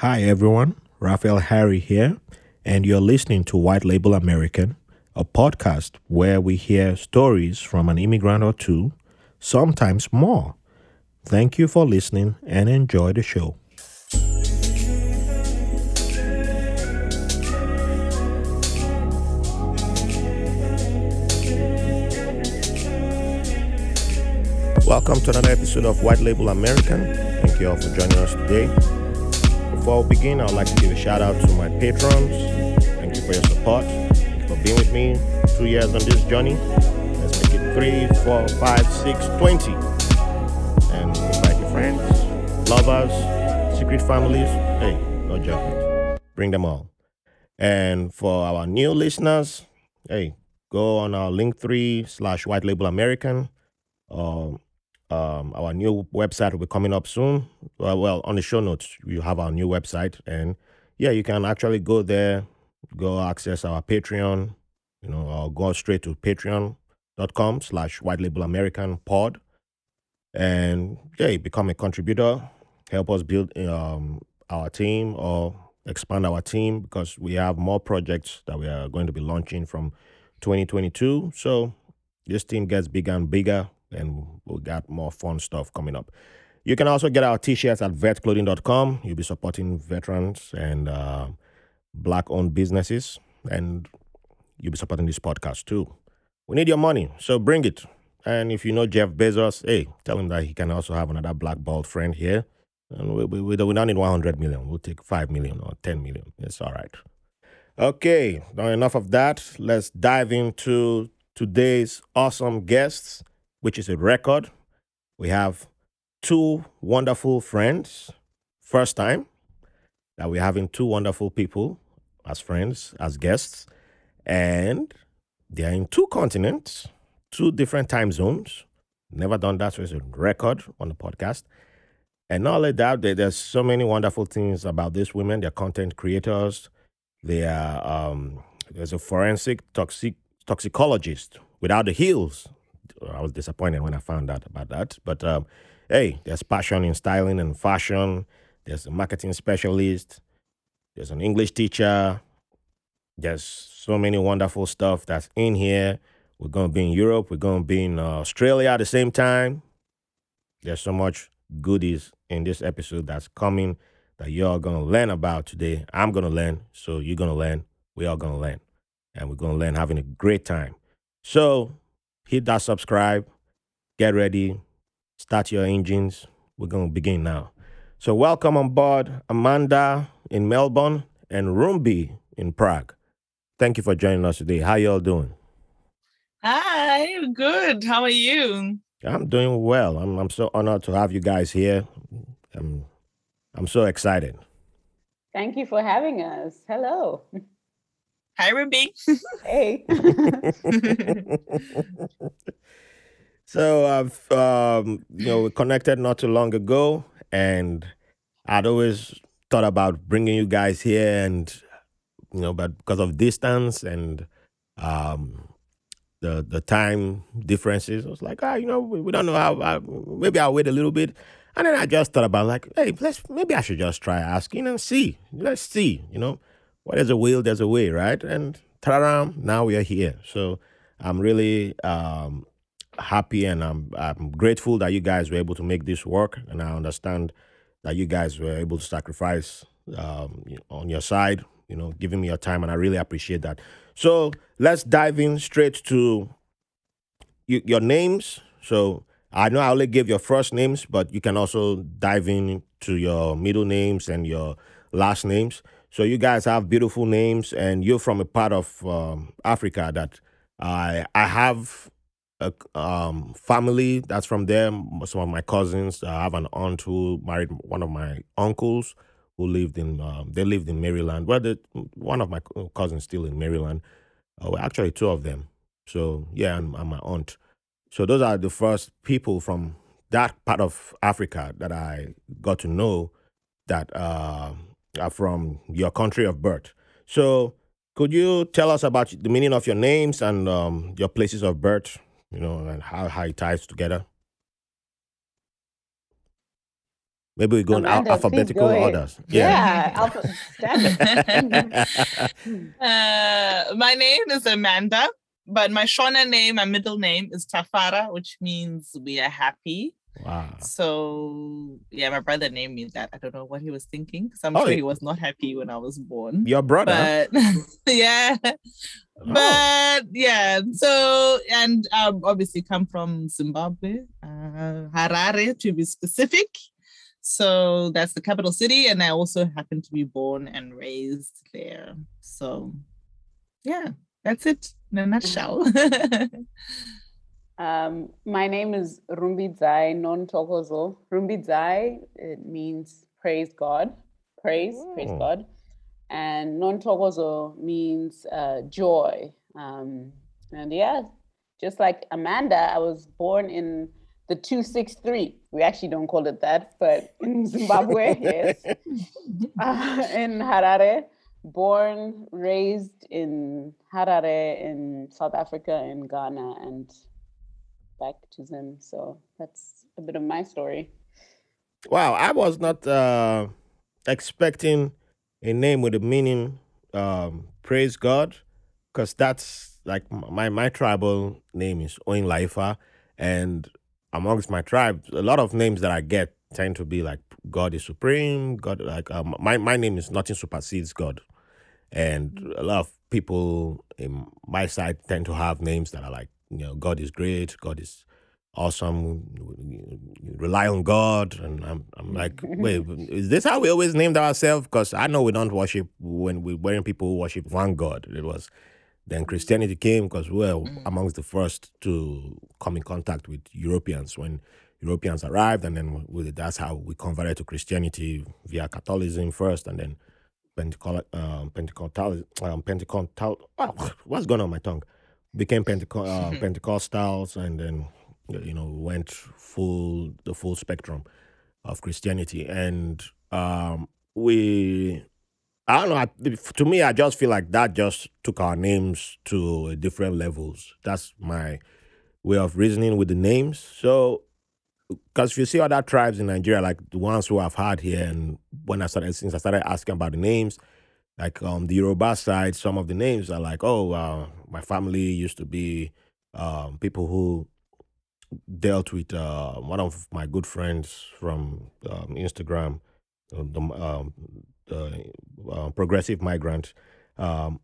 Hi, everyone. Raphael Harry here, and you're listening to White Label American, a podcast where we hear stories from an immigrant or two, sometimes more. Thank you for listening and enjoy the show. Welcome to another episode of White Label American. Thank you all for joining us today. Before we begin, I'd like to give a shout out to my patrons. Thank you for your support. Thank you for being with me two years on this journey. Let's make it three, four, five, six, twenty. And invite your friends, lovers, secret families. Hey, no judgment. Bring them all. And for our new listeners, hey, go on our Linktree slash white label American. Um, our new website will be coming up soon. Well, well, on the show notes, you have our new website, and yeah, you can actually go there, go access our Patreon, you know, or go straight to patreon.com slash white label American pod, and yeah, become a contributor, help us build um, our team or expand our team because we have more projects that we are going to be launching from 2022. So this team gets bigger and bigger and we'll got more fun stuff coming up. You can also get our t-shirts at vetclothing.com. You'll be supporting veterans and uh, black-owned businesses, and you'll be supporting this podcast too. We need your money, so bring it. And if you know Jeff Bezos, hey, tell him that he can also have another black bald friend here. And we, we, we don't need 100 million. We'll take 5 million or 10 million. It's all right. Okay, now enough of that. Let's dive into today's awesome guests which is a record. We have two wonderful friends. First time that we're having two wonderful people as friends, as guests, and they're in two continents, two different time zones. Never done that, so it's a record on the podcast. And not only that, there's so many wonderful things about these women. They're content creators. They are um, there's a forensic toxic toxicologist without the heels. I was disappointed when I found out about that. But um, hey, there's passion in styling and fashion. There's a marketing specialist. There's an English teacher. There's so many wonderful stuff that's in here. We're going to be in Europe. We're going to be in uh, Australia at the same time. There's so much goodies in this episode that's coming that you're going to learn about today. I'm going to learn. So you're going to learn. We're going to learn. And we're going to learn having a great time. So hit that subscribe, get ready, start your engines. We're going to begin now. So, welcome on board Amanda in Melbourne and Rumbi in Prague. Thank you for joining us today. How you all doing? Hi, good. How are you? I'm doing well. I'm, I'm so honored to have you guys here. I'm, I'm so excited. Thank you for having us. Hello. Hi, Ruby. Hey. so I've um, you know we connected not too long ago, and I'd always thought about bringing you guys here, and you know, but because of distance and um, the the time differences, I was like, ah, you know, we, we don't know how. how maybe I'll wait a little bit. And then I just thought about like, hey, let's maybe I should just try asking and see. Let's see, you know. Where there's a will, there's a way, right? And ta-da, now we are here. So I'm really um, happy and I'm, I'm grateful that you guys were able to make this work. And I understand that you guys were able to sacrifice um, on your side, you know, giving me your time. And I really appreciate that. So let's dive in straight to your names. So I know I only gave your first names, but you can also dive in to your middle names and your last names. So you guys have beautiful names, and you're from a part of um, Africa that I I have a um, family that's from there. Some of my cousins. I have an aunt who married one of my uncles who lived in. Um, they lived in Maryland. Well, the, one of my cousins still in Maryland. Uh, well, actually, two of them. So yeah, and, and my aunt. So those are the first people from that part of Africa that I got to know that uh, are from your country of birth. So could you tell us about the meaning of your names and um, your places of birth? You know, and how, how it ties together. Maybe we go in al- Amanda, please alphabetical go ahead. orders. Yeah. Yeah, alpha, standard. Uh, my name is Amanda, but my Shona name, my middle name is Tafara, which means we are happy. Wow. So yeah, my brother named me that. I don't know what he was thinking because I'm Oh, sure he was not happy when I was born. Your brother. But yeah, Oh. but yeah. So and um, obviously come from Zimbabwe, uh, Harare to be specific. So that's the capital city, and I also happen to be born and raised there. So yeah, that's it in a nutshell. Um, my name is Rumbidzai Nonthokozo. Rumbidzai, it means praise God, praise, praise. God. And Nonthokozo means uh, joy. Um, and yeah, just like Amanda, I was born in the 263. We actually don't call it that, but in Zimbabwe, yes. Uh, in Harare, born, raised in Harare in South Africa, in Ghana, and back to them. So that's a bit of my story. Wow, I was not uh, expecting a name with a meaning um, praise God, because that's like my my tribal name is Oin Laifa, and amongst my tribe, a lot of names that I get tend to be like God is supreme. God, like um, my my name is nothing supersedes God, and a lot of people in my side tend to have names that are like you know God is great, God is awesome, you rely on God, and I'm I'm like, wait, is this how we always named ourselves? Because I know we don't worship when we weren't people who worship one God. It was then Christianity came because we were amongst the first to come in contact with Europeans when Europeans arrived, and then we, that's how we converted to Christianity via Catholicism first, and then Pentecostal, um, Pentecostal, um, Pentecostal. Oh, what's going on my tongue? Became Penteco- uh, Pentecostals, and then you know went full the full spectrum of Christianity, and um, we. I don't know. To me, I just feel like that just took our names to different levels. That's my way of reasoning with the names. So, because if you see other tribes in Nigeria, like the ones who I've had here, and when I started, since I started asking about the names, like um the Yoruba side, some of the names are like, oh, uh, my family used to be um, people who dealt with uh, one of my good friends from um, Instagram, uh, the um, the uh, progressive migrant. Um,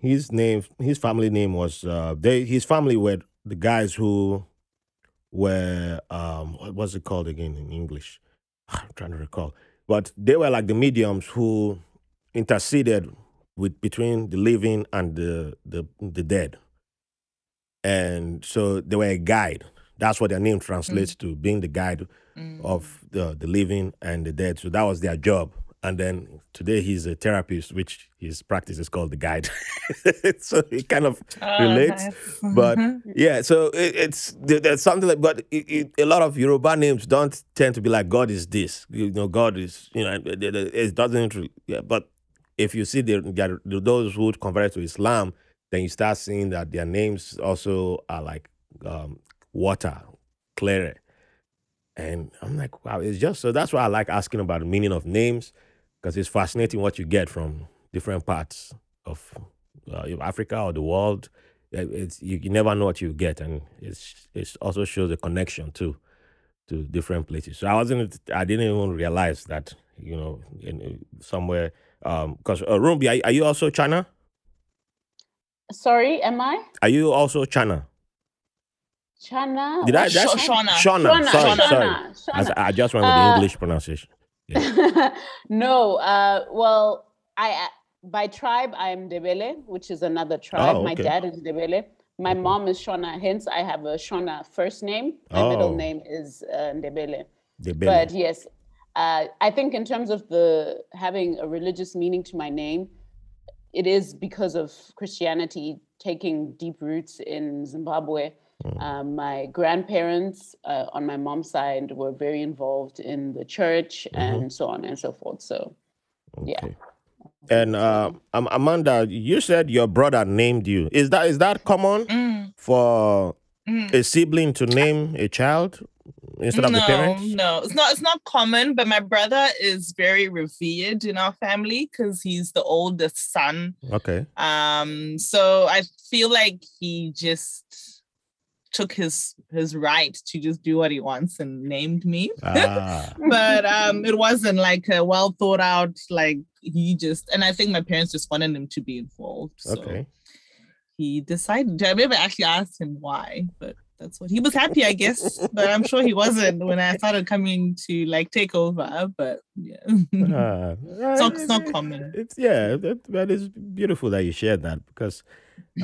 his name, his family name was uh, they. His family were the guys who were um, what was it called again in English? I'm trying to recall, but they were like the mediums who interceded with between the living and the the, the dead, and so they were a guide. That's what their name translates to, being the guide Mm. of the, the living and the dead. So that was their job. And then today he's a therapist, which his practice is called the guide. so it kind of Oh, relates. nice. But yeah, so it, it's there's something like, but it, it, a lot of Yoruba names don't tend to be like God is this, you know, God is, you know, it, doesn't. Yeah, but if you see the, the those who convert to Islam, then you start seeing that their names also are like um, water, clear. And I'm like, wow, it's just so that's why I like asking about the meaning of names because it's fascinating what you get from different parts of uh, Africa or the world. Uh, It's you, you never know what you get, and it's it also shows a connection to to different places. So I wasn't, I didn't even realize that you know in, somewhere because uh, Rumbi, are, are you also China? Sorry, am I? Are you also China? Chana? Did I? Sh- That's Shona. Shona. Shona, Sorry, Shona, sorry. Shona. I, s- I just went with the Uh, English pronunciation. no, uh, well, I uh, by tribe I'm Ndebele, which is another tribe. My okay. dad is Ndebele. My Okay. mom is Shona, hence I have a Shona first name. My middle Oh. name is uh, Ndebele. The But yes, uh, I think in terms of the having a religious meaning to my name, it is because of Christianity taking deep roots in Zimbabwe. Mm. Um, my grandparents uh, on my mom's side were very involved in the church Mhm. and so on and so forth. So yeah. And uh, Amanda, you said your brother named you. Is that is that common Mm, for mm. a sibling to name a child? Instead of no, the parents? No, it's not. It's not common. But my brother is very revered in our family because he's the oldest son. Okay. Um, so I feel like he just took his his right to just do what he wants and named me. Ah, but um, it wasn't like a well thought out. Like he just, and I think my parents just wanted him to be involved. So okay. He decided. I never actually asked him why, but that's what he was happy, I guess. but I'm sure he wasn't when I started coming to like take over. But yeah, Ah, it's, not, it's not common. It's yeah, that, that is beautiful that you shared that because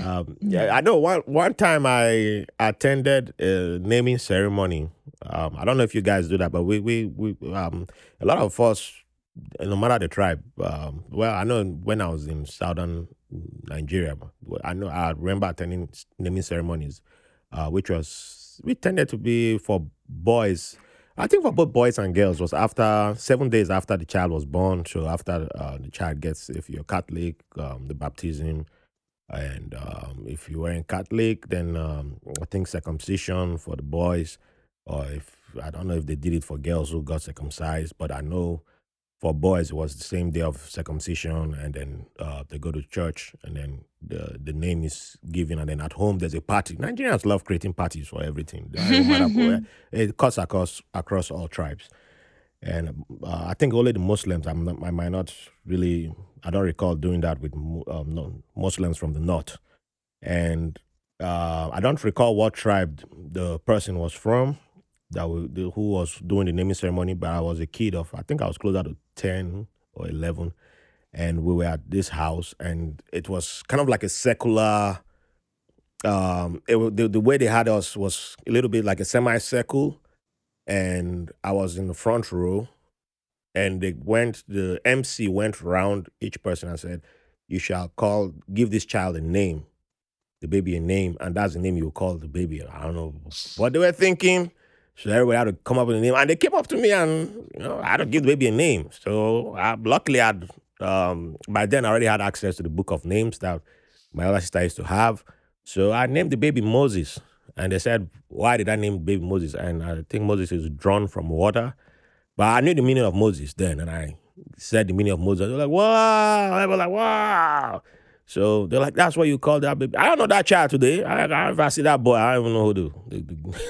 um, yeah, I know one one time I attended a naming ceremony. Um, I don't know if you guys do that, but we we we um a lot of us, no matter the tribe. Um, well, I know when I was in southern Nigeria, I know I remember attending naming ceremonies, uh, which was we tended to be for boys. I think for both boys and girls was after seven days after the child was born. So after uh, the child gets, if you're Catholic, um, the baptism, and um, if you weren't Catholic, then um, I think circumcision for the boys, or if I don't know if they did it for girls who got circumcised, but I know for boys it was the same day of circumcision, and then uh, they go to church, and then the the name is given, and then at home there's a party. Nigerians love creating parties for everything. It doesn't matter where- it cuts across across all tribes and uh, I think only the Muslims. I'm not, I might not really. I don't recall doing that with um, no, Muslims from the north, and uh, I don't recall what tribe the person was from that we, the, who was doing the naming ceremony. But I was a kid of I think I was closer to ten or eleven, and we were at this house, and it was kind of like a secular. Um, it, the the way they had us was a little bit like a semicircle and I was in the front row, and they went. The MC went around each person and said, "You shall call, give this child a name, the baby a name, and that's the name you call the baby." I don't know what they were thinking. So everybody had to come up with a name, and they came up to me, and you know, I had to give the baby a name. So I, luckily, I'd um, by then I already had access to the book of names that my other sister used to have. So I named the baby Moses. And they said, Why did I name baby Moses? And I think Moses is drawn from water. But I knew the meaning of Moses then. And I said the meaning of Moses. They're like, Wow. I was like, Wow. So they're like, That's what you call that baby. I don't know that child today. I, I, if I see that boy, I don't even know who the-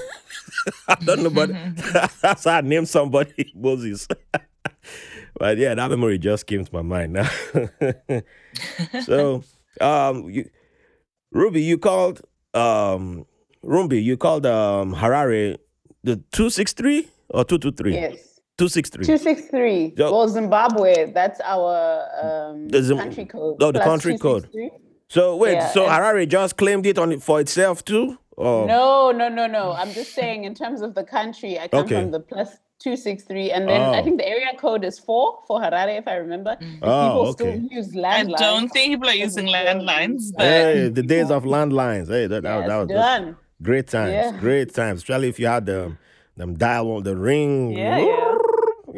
I don't know, but that's how I named somebody Moses. but yeah, that memory just came to my mind now. so, um, you, Ruby, you called um Rumbi, you called um Harare the two six three or two two three? Yes. Two six three. 263. Yo- Well, Zimbabwe, that's our um, The Zim- country code. oh, the plus country code. So wait, Yeah, so and- Harare just claimed it on for itself too? Or No, no, no, no. I'm just saying, in terms of the country, I come Okay. from the plus 263. And then I Oh. think the area code is four for Harare, if I remember. Mm. But Oh, people okay. still use landlines. I don't think people are using landlines, but Hey, the days of landlines. Hey, that, that, Yeah, that was done. great times. Yeah. Great times. Especially if you had the them dial on the ring. Yeah, yeah.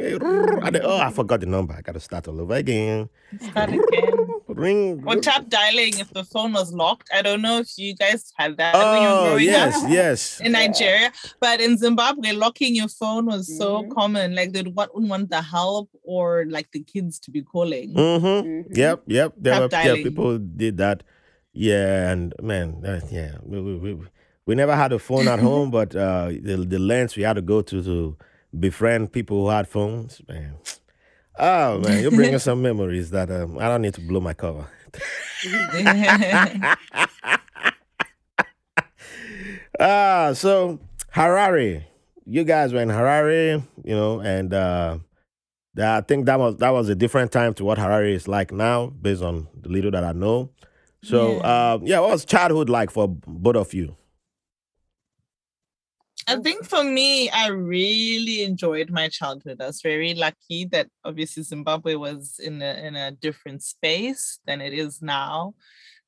And then- oh, I forgot the number. I gotta start all over again. start again. Ring. Or tap dialing if the phone was locked. I don't know if you guys had that when you were Oh growing yes, up yes. in Nigeria, but in Zimbabwe, locking your phone was so Mhm. common. Like they wouldn't want the help or like the kids to be calling. Mm-hmm. Mhm. Yep, yep. There Tap were yeah, dialing. people did that. Yeah, and man, uh, yeah, we, we, we, we never had a phone at home, but uh, the the lengths we had to go to to befriend people who had phones, man. Oh man, you're bringing some memories that um, I don't need to blow my cover. Ah, so Harare, you guys were in Harare, you know, and uh, that, I think that was that was a different time to what Harare is like now, based on the little that I know. So, Yeah. uh, yeah, what was childhood like for both of you? I think for me, I really enjoyed my childhood. I was very lucky that obviously Zimbabwe was in a in a different space than it is now.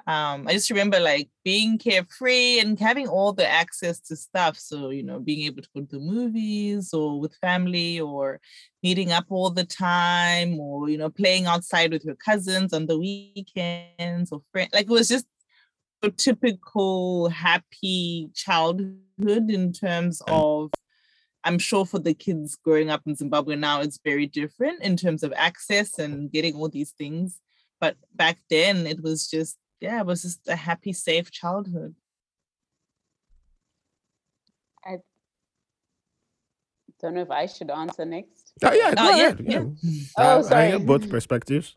Um, I just remember like being carefree and having all the access to stuff. So, you know, being able to go to the movies or with family or meeting up all the time or, you know, playing outside with your cousins on the weekends or friends. Like it was just typical happy childhood in terms of I'm sure for the kids growing up in Zimbabwe now, it's very different in terms of access and getting all these things. But back then, it was just, yeah, it was just a happy, safe childhood. I don't know if I should answer next. Oh, yeah, Oh, go yeah, ahead. yeah. Oh, I- I sorry. both perspectives.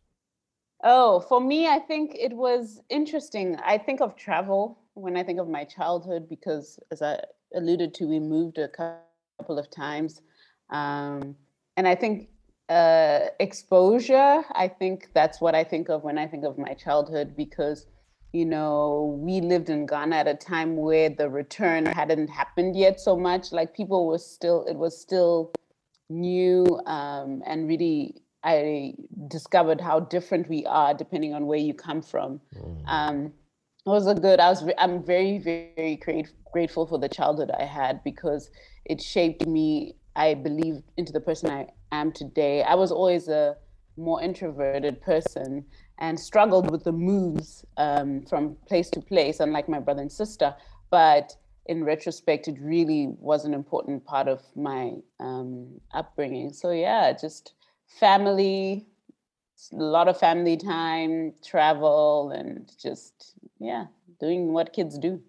Oh, for me, I think it was interesting. I think of travel when I think of my childhood because, as I alluded to, we moved a couple of times. Um, and I think uh, exposure, I think that's what I think of when I think of my childhood because, you know, we lived in Ghana at a time where the return hadn't happened yet so much. Like people were still, it was still new um, and really I discovered how different we are depending on where you come from. Um, it was a good. I was. I'm very, very great, grateful for the childhood I had because it shaped me. I believe into the person I am today. I was always a more introverted person and struggled with the moves um, from place to place, unlike my brother and sister. But in retrospect, it really was an important part of my um, upbringing. So yeah, just family, a lot of family time, travel, and just yeah, doing what kids do.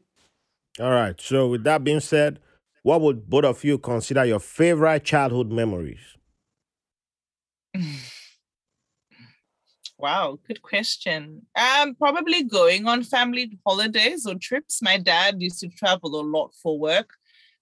All right. So, with that being said, what would both of you consider your favorite childhood memories? Wow, good question. Um, probably going on family holidays or trips. My dad used to travel a lot for work,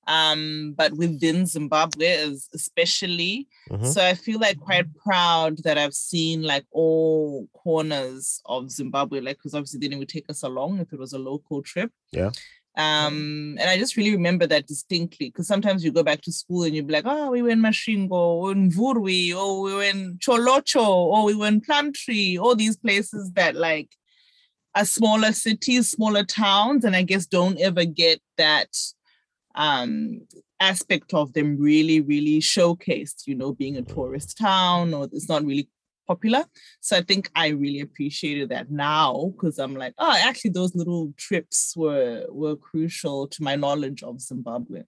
um, but within Zimbabwe, as especially. Mhm. So I feel like quite proud that I've seen like all corners of Zimbabwe, like because obviously they didn't take us along if it was a local trip. Yeah. Um, and I just really remember that distinctly because sometimes you go back to school and you'd be like, oh, we were in Masvingo, or in Mvurwi, or we were in Tsholotsho, or we were in Plumtree, all these places that like are smaller cities, smaller towns, and I guess don't ever get that um aspect of them really, really showcased, you know, being a tourist town or it's not really popular. So I think I really appreciated that now because I'm like, oh, actually those little trips were were crucial to my knowledge of Zimbabwe.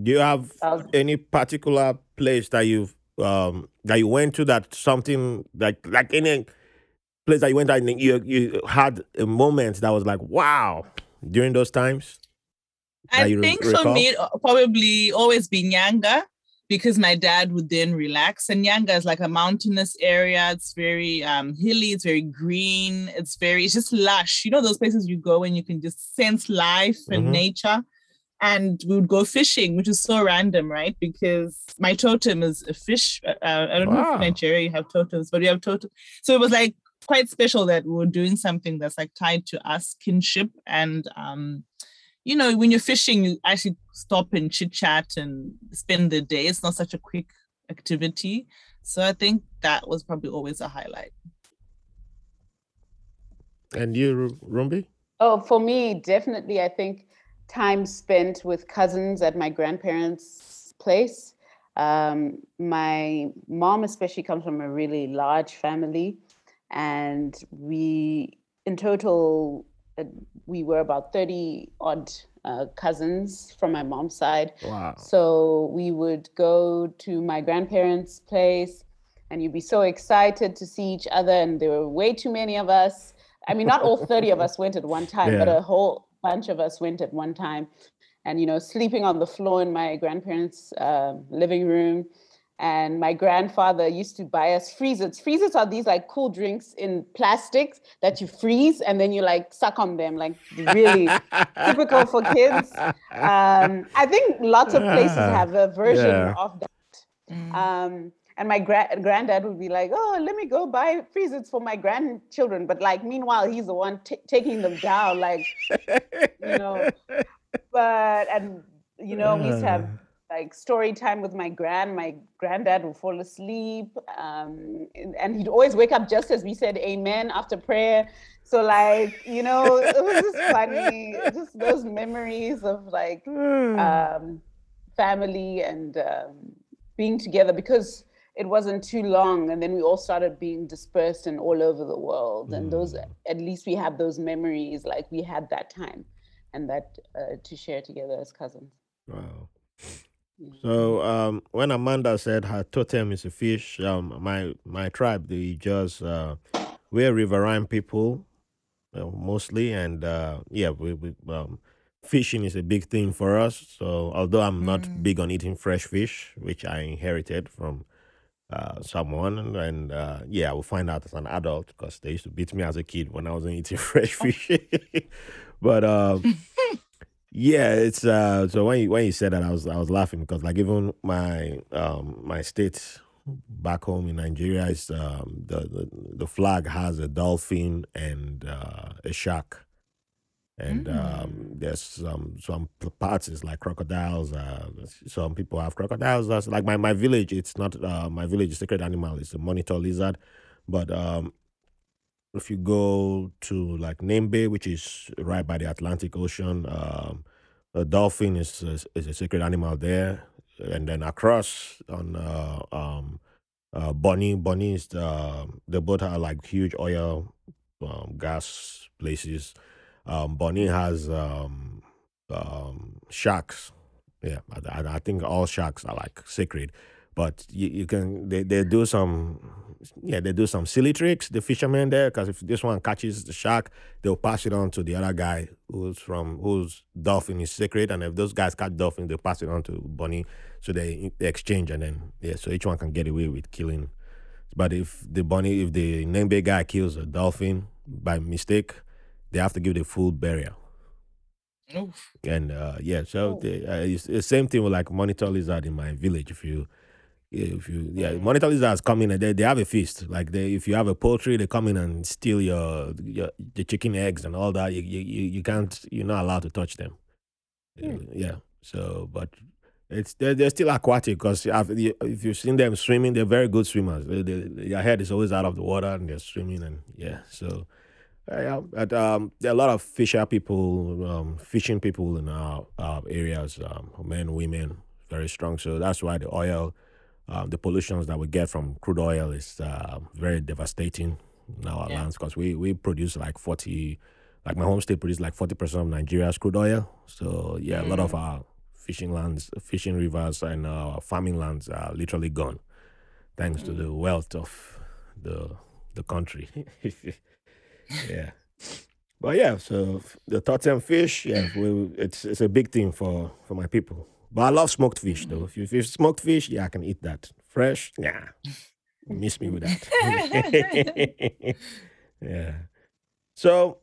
Do you have any particular place that you've um that you went to that something like like any place that you went that you you had a moment that was like wow during those times? I think for me, probably always be Nyanga because my dad would then relax. And Nyanga is like a mountainous area. It's very um, hilly. It's very green. It's very, it's just lush. You know, those places you go and you can just sense life and Mhm. nature. And we would go fishing, which is so random, right? Because my totem is a fish. Uh, I don't know if in Nigeria you have totems, but we have totem. So it was like quite special that we were doing something that's like tied to us, kinship, and um, you know, when you're fishing, you actually stop and chit chat and spend the day. It's not such a quick activity. So I think that was probably always a highlight. And you, Ru- Rumbi? Oh, for me, definitely, I think time spent with cousins at my grandparents' place. Um, my mom, especially, comes from a really large family, and we, in total, we were about 30 odd uh, cousins from my mom's side. Wow. So we would go to my grandparents' place, and you'd be so excited to see each other. And there were way too many of us. I mean, not all 30 of us went at one time, but a whole bunch of us went at one time. And, you know, sleeping on the floor in my grandparents' uh, living room. And my grandfather used to buy us freezers. Freezers are these like cool drinks in plastics that you freeze and then you like suck on them, like really typical for kids. Um, I think lots of places Ah, have a version yeah. of that. Mm. Um, and my gra- granddad would be like, "Oh, let me go buy freezers for my grandchildren," but like meanwhile, he's the one t- taking them down, like you know. But and you know, we used to have like story time with my grand. My granddad would fall asleep, um, and, and he'd always wake up just as we said "Amen" after prayer. So like you know, it was just funny, just those memories of like um, family and um, being together because it wasn't too long and then we all started being dispersed and all over the world and those at least we have those memories like we had that time and that uh, to share together as cousins Wow. So um, when Amanda said her totem is a fish, um, my my tribe, the just uh, we're riverine people, uh, mostly, and uh, yeah, we, we um, fishing is a big thing for us. So although I'm not Mm. big on eating fresh fish, which I inherited from uh, someone, and, uh, yeah, I will find out as an adult because they used to beat me as a kid when I wasn't eating fresh fish. but um, yeah, it's uh so when you when you said that I was I was laughing because like even my um my state back home in Nigeria is um the the, the flag has a dolphin and uh, a shark. And um, Mm. there's some some p- parts is like crocodiles. Uh, some people have crocodiles. That's like my, my village. It's not uh, my village. Sacred animal. It's a monitor lizard, but um, if you go to like Nembe, which is right by the Atlantic Ocean, um, a dolphin is a, is a sacred animal there, and then across on uh, um, uh, Bonny, Bonny is the they both are like huge oil, um, gas places. Um, Bonny has um, um, sharks. Yeah, I, I- I think all sharks are like sacred, but you, you can they, they do some yeah they do some silly tricks the fishermen there because if this one catches the shark they'll pass it on to the other guy who's from whose dolphin is sacred and if those guys catch dolphin they'll pass it on to Bonny so they, they exchange and then yeah so each one can get away with killing but if the Bonny if the Nembe guy kills a dolphin by mistake they have to give the full burial Oof. and uh, yeah, so Oh. the, uh, same thing with like monitor lizard in my village. If you, yeah, if you, yeah, Mm. monitor lizards come in and they, they have a feast. Like they, if you have a poultry, they come in and steal your, your the chicken eggs and all that. You, you, you can't, you're not allowed to touch them. Hmm. Uh, Yeah. So, but it's they're, they're still aquatic because if you've seen them swimming, they're very good swimmers. They, they, their head is always out of the water and they're swimming and yeah. So. Uh, yeah, but um, there are a lot of fisher people, um, fishing people in our, our areas, um, men, women, very strong. So that's why the oil, um, the pollutions that we get from crude oil is uh, very devastating in our Yeah. lands because we, we produce like 40, like my home state produces like 40% of Nigeria's crude oil. So yeah, a lot of our fishing lands, fishing rivers and our farming lands are literally gone thanks to the wealth of the, the country. yeah. But yeah, so the totem fish, yeah, we, it's it's a big thing for for my people. But I love smoked fish though. If you if you smoked fish, yeah, I can eat that. Fresh, yeah, miss me with that. yeah. So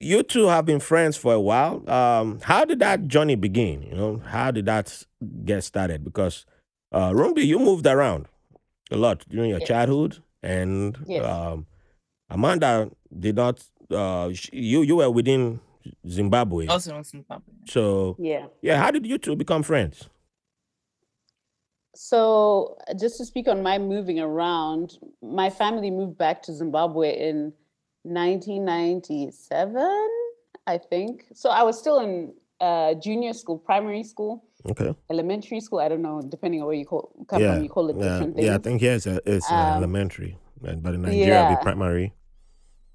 you two have been friends for a while. Um, how did that journey begin? You know, how did that get started? Because uh, Rumbi, you moved around a lot during your Yes. childhood, and Yes. um, Amanda did not. Uh, you you were within Zimbabwe, Also in Zimbabwe. so Yeah. yeah. How did you two become friends? So uh, just to speak on my moving around, my family moved back to Zimbabwe in 1997, I think. So I was still in uh, junior school, primary school, Okay. elementary school. I don't know, depending on where you call, come Yeah. from, you call it Yeah, different things. yeah. I think here it's, a, it's uh, Um, elementary, but but in Nigeria, it'd be yeah. primary.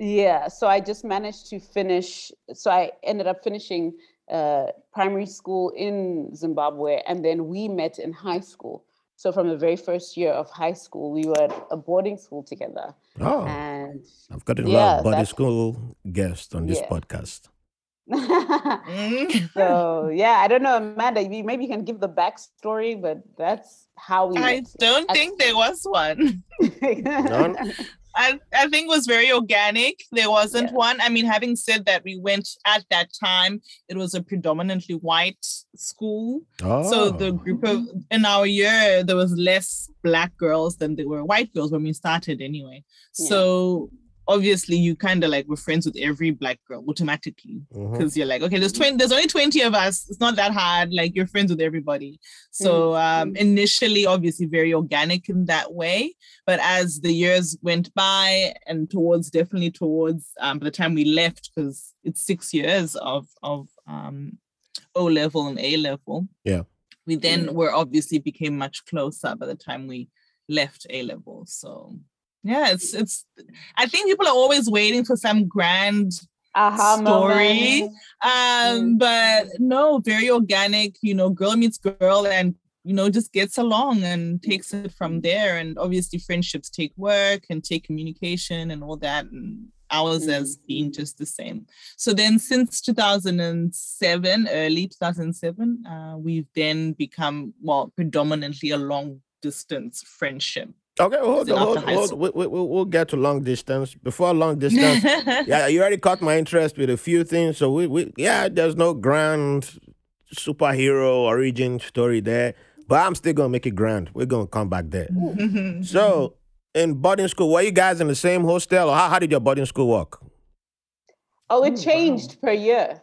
Yeah, so I just managed to finish. So I ended up finishing uh, primary school in Zimbabwe, and then we met in high school. So from the very first year of high school, we were at a boarding school together, Oh, and I've got a lot yeah, of body that's- school guests on this Yeah. podcast. So yeah, I don't know, Amanda. Maybe you can give the backstory, but that's how we. I met. don't I- think there was one. None? I, I think it was very organic. There wasn't Yeah. one. I mean, having said that, we went at that time, it was a predominantly white school. Oh, So the oh. group of in our year, there was less black girls than there were white girls when we started anyway. Yeah. So obviously you kind of like were friends with every black girl automatically because you're like, okay, there's 20, there's only 20 of us. It's not that hard. Like you're friends with everybody. So um, initially, obviously, very organic in that way. But as the years went by, and towards definitely towards um, by the time we left, because it's six years of of um, O level and A level. Yeah. We then Mm. were obviously became much closer by the time we left A level. So yeah, it's it's. I think people are always waiting for some grand Aha story. moment. um, Mm. but no, very organic, you know, girl meets girl and you know just gets along and takes it from there and obviously friendships take work and take communication and all that and ours has been just the same so then since 2007 early 2007 uh, we've then become well predominantly a long distance friendship Okay, hold on, hold, hold, we, we, we'll get to long distance. Before long distance, yeah, you already caught my interest with a few things. So we, we yeah, there's no grand superhero origin story there. But I'm still gonna make it grand. We're gonna come back there. Mm-hmm. so in boarding school, were you guys in the same hostel or how, how did your boarding school work? Oh, it mm. changed per year.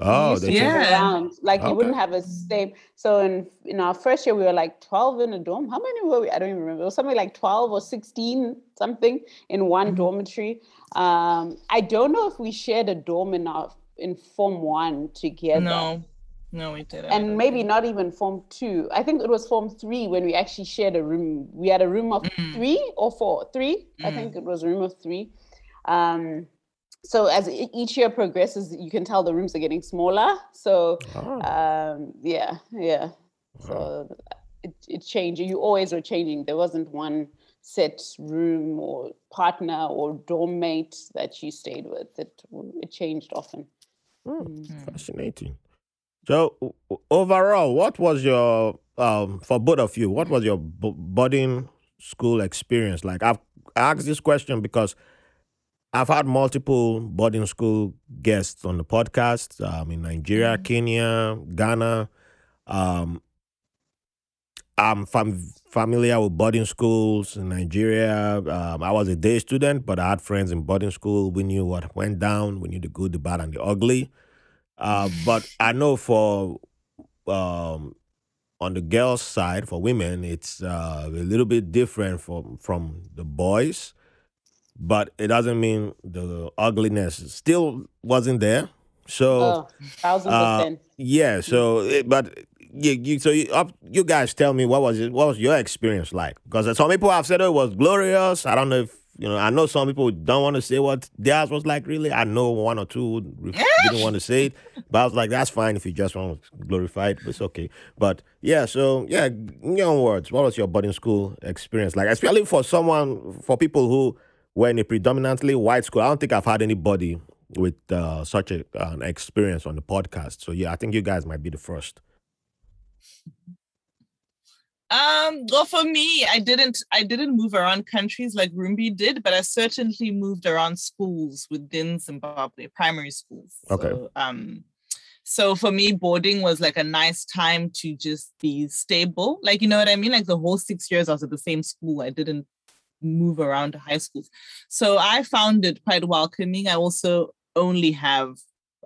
Oh, yeah. Around. Like okay. you wouldn't have a same. So in in our first year, we were like 12 in a dorm. How many were we? I don't even remember. It was something like 12 or 16, something in one mm-hmm. dormitory. Um, I don't know if we shared a dorm in our in Form One together. No. No, we didn't. And maybe not even Form Two. I think it was Form Three when we actually shared a room. We had a room of mm. three or four. Three. Mm. I think it was a room of three. Um, so as each year progresses, you can tell the rooms are getting smaller. So oh. um, yeah, yeah. So it, it changed. You always were changing. There wasn't one set room or partner or dorm mate that you stayed with. It it changed often. Oh, mm. Fascinating. So overall, what was your um, for both of you? What was your b- boarding school experience like? I've asked this question because I've had multiple boarding school guests on the podcast um, in Nigeria, mm. Kenya, Ghana. Um, I'm fam- familiar with boarding schools in Nigeria. Um, I was a day student, but I had friends in boarding school. We knew what went down. We knew the good, the bad, and the ugly. Uh, but I know for um, on the girls' side, for women, it's uh, a little bit different from from the boys. But it doesn't mean the ugliness still wasn't there. So, oh, thousand uh, percent. yeah. So, it, but you, you so you, up, you guys tell me what was it? What was your experience like? Because some people have said it was glorious. I don't know if you know, I know some people don't want to say what theirs was like. Really, I know one or two didn't want to say it, but I was like, that's fine if you just want to glorify it. It's okay. But yeah, so yeah, in your own words, what was your boarding school experience like? Especially for someone, for people who were in a predominantly white school. I don't think I've had anybody with uh, such a, an experience on the podcast. So yeah, I think you guys might be the first. Um, well, for me, I didn't I didn't move around countries like Rumbi did, but I certainly moved around schools within Zimbabwe, primary schools. Okay. So, um, so for me, boarding was like a nice time to just be stable. Like, you know what I mean? Like the whole six years I was at the same school. I didn't move around to high schools. So I found it quite welcoming. I also only have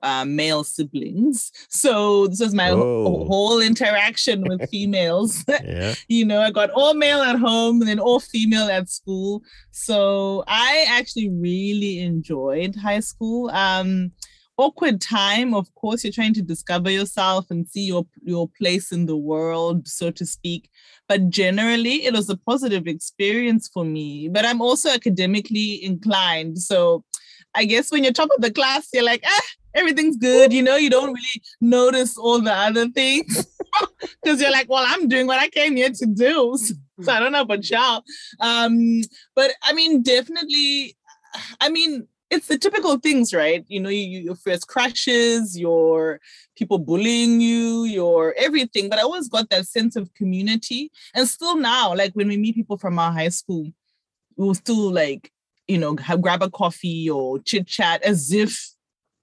uh, male siblings. So this was my whole interaction with females. yeah. you know, I got all male at home and then all female at school. So I actually really enjoyed high school. Um, awkward time of course you're trying to discover yourself and see your your place in the world so to speak but generally it was a positive experience for me but i'm also academically inclined so i guess when you're top of the class you're like ah everything's good. You know, you don't really notice all the other things because you're like, well, I'm doing what I came here to do. So, I don't know about y'all. Um, but I mean, definitely, I mean, it's the typical things, right? You know, you, your first crashes, your people bullying you, your everything. But I always got that sense of community. And still now, like when we meet people from our high school, we'll still like, you know, have, grab a coffee or chit chat as if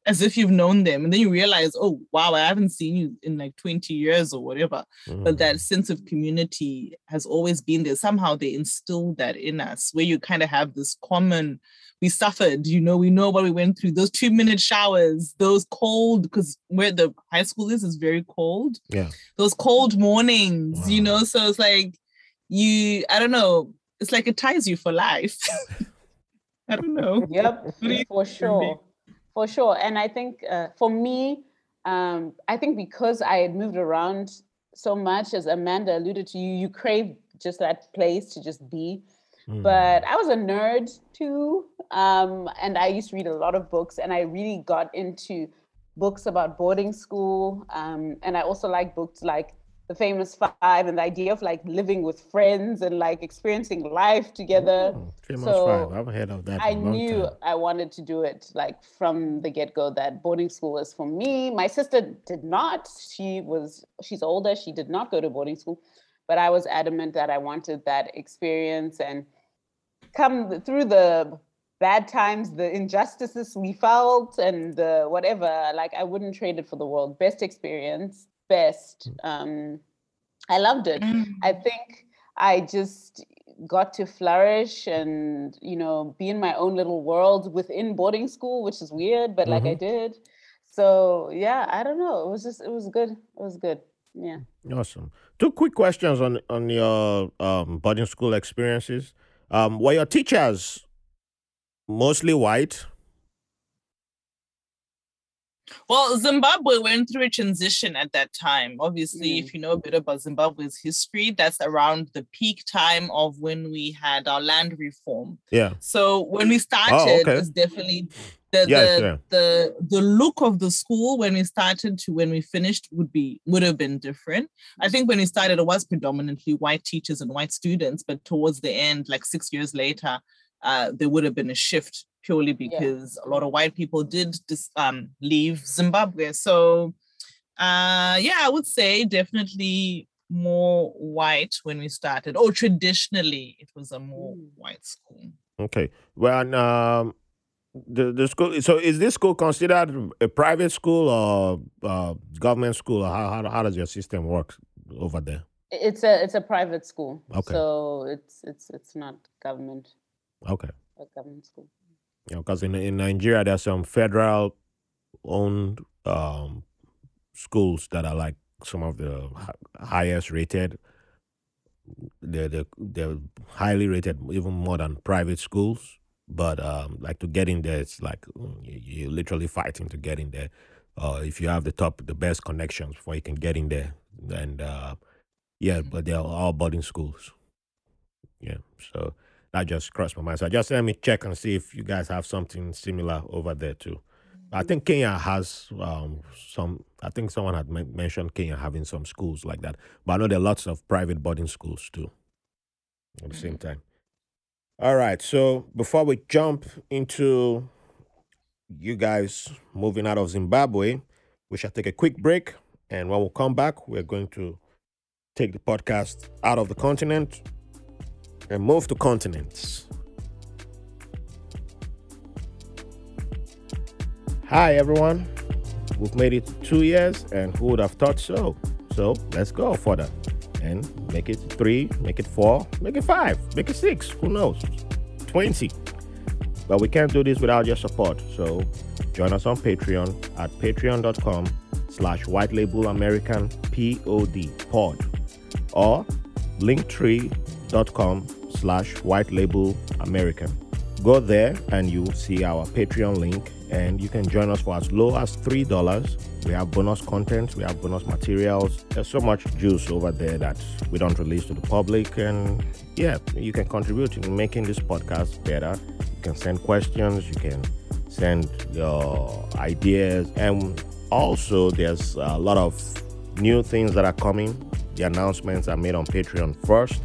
as if you've known them and then you realize oh wow i haven't seen you in like 20 years or whatever. Mm. but that mm. sense of community has always been there. Somehow they instilled that in us where you kind of have this common we suffered you know we know what we went through. Those two minute showers those cold because where the high school is is very cold. Yeah. Those cold mornings wow. you know? So it's like you i don't know it's like it ties you for life. I don't know. Yep for sure for sure. And I think uh, for me, um, I think because I had moved around so much, as Amanda alluded to, you you crave just that place to just be. Mm. But I was a nerd too, um, and I used to read a lot of books, and I really got into books about boarding school, um, and I also like books like the famous five and the idea of like living with friends and like experiencing life together. Mm, oh, famous So, five. I've heard of that. I in a long knew time. I wanted to do it like from the get go that boarding school was for me. My sister did not. She was she's older. She did not go to boarding school, but I was adamant that I wanted that experience and come through the bad times, the injustices we felt, and the whatever. Like I wouldn't trade it for the world. Best experience, best. Um, I loved it. I think I just got to flourish and you know be in my own little world within boarding school, which is weird, but like I did. So yeah, I don't know. It was just it was good. It was good. Yeah. Awesome. Two quick questions on on your um, boarding school experiences. Um, were your teachers mostly white? Well, Zimbabwe went through a transition at that time. Obviously, Mm. if you know a bit about Zimbabwe's history, that's around the peak time of when we had our land reform. Yeah. So when we started, okay. it was definitely the Yes, the, yeah. the the look of the school when we started to when we finished would be would have been different. I think when we started, it was predominantly white teachers and white students, but towards the end, like six years later, uh, there would have been a shift purely because a lot of white people did dis- um, leave Zimbabwe. So, uh, yeah, I would say definitely more white when we started, or traditionally, it was a more Mm. white school. Okay. Well, and, um, the the school. So, is this school considered a private school or uh, government school? Or how, how how does your system work over there? It's a it's a private school. Okay. So it's it's it's not government Okay. a government school. Yeah, because in in Nigeria there's some federal owned um, schools that are like some of the hi- highest rated. They're, they're they're highly rated, even more than private schools. But um, like to get in there, it's like mm, you, you're literally fighting to get in there. Uh, if you have the top, the best connections before you can get in there, and uh, yeah, but they're all boarding schools. Yeah, so that just crossed my mind. So just let me check and see if you guys have something similar over there too. I think Kenya has um, some. I think someone had men- mentioned Kenya having some schools like that, but I know there are lots of private boarding schools too. At the same time. All right. So before we jump into you guys moving out of Zimbabwe, we shall take a quick break, and when we come back, we're going to take the podcast out of the continent and move to continents. Hi, everyone. We've made it two years, and who would have thought so? So let's go further and make it three, make it four, make it five, make it six. Who knows? 20. But we can't do this without your support. So join us on Patreon at patreon.com slash white label American POD pod or linktree.com slash white label American. Go there and you'll see our Patreon link and you can join us for as low as $3. We have bonus content, we have bonus materials. There's so much juice over there that we don't release to the public. And yeah, you can contribute in making this podcast better. You can send questions, you can send your ideas. And also, there's a lot of new things that are coming. The announcements are made on Patreon first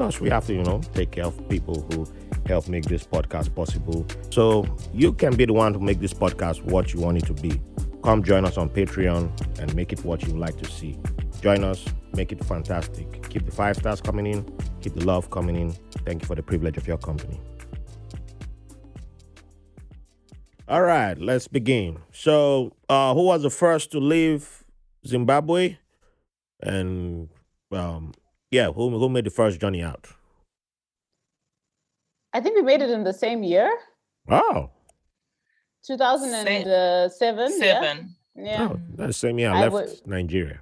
we have to, you know, take care of people who help make this podcast possible. So you can be the one to make this podcast what you want it to be. Come join us on Patreon and make it what you like to see. Join us, make it fantastic. Keep the five stars coming in, keep the love coming in. Thank you for the privilege of your company. All right, let's begin. So, uh, who was the first to leave Zimbabwe? And um, yeah, who who made the first journey out? I think we made it in the same year, Oh, 2007. Seven. Yeah. yeah. oh that's the same year I I left would- Nigeria.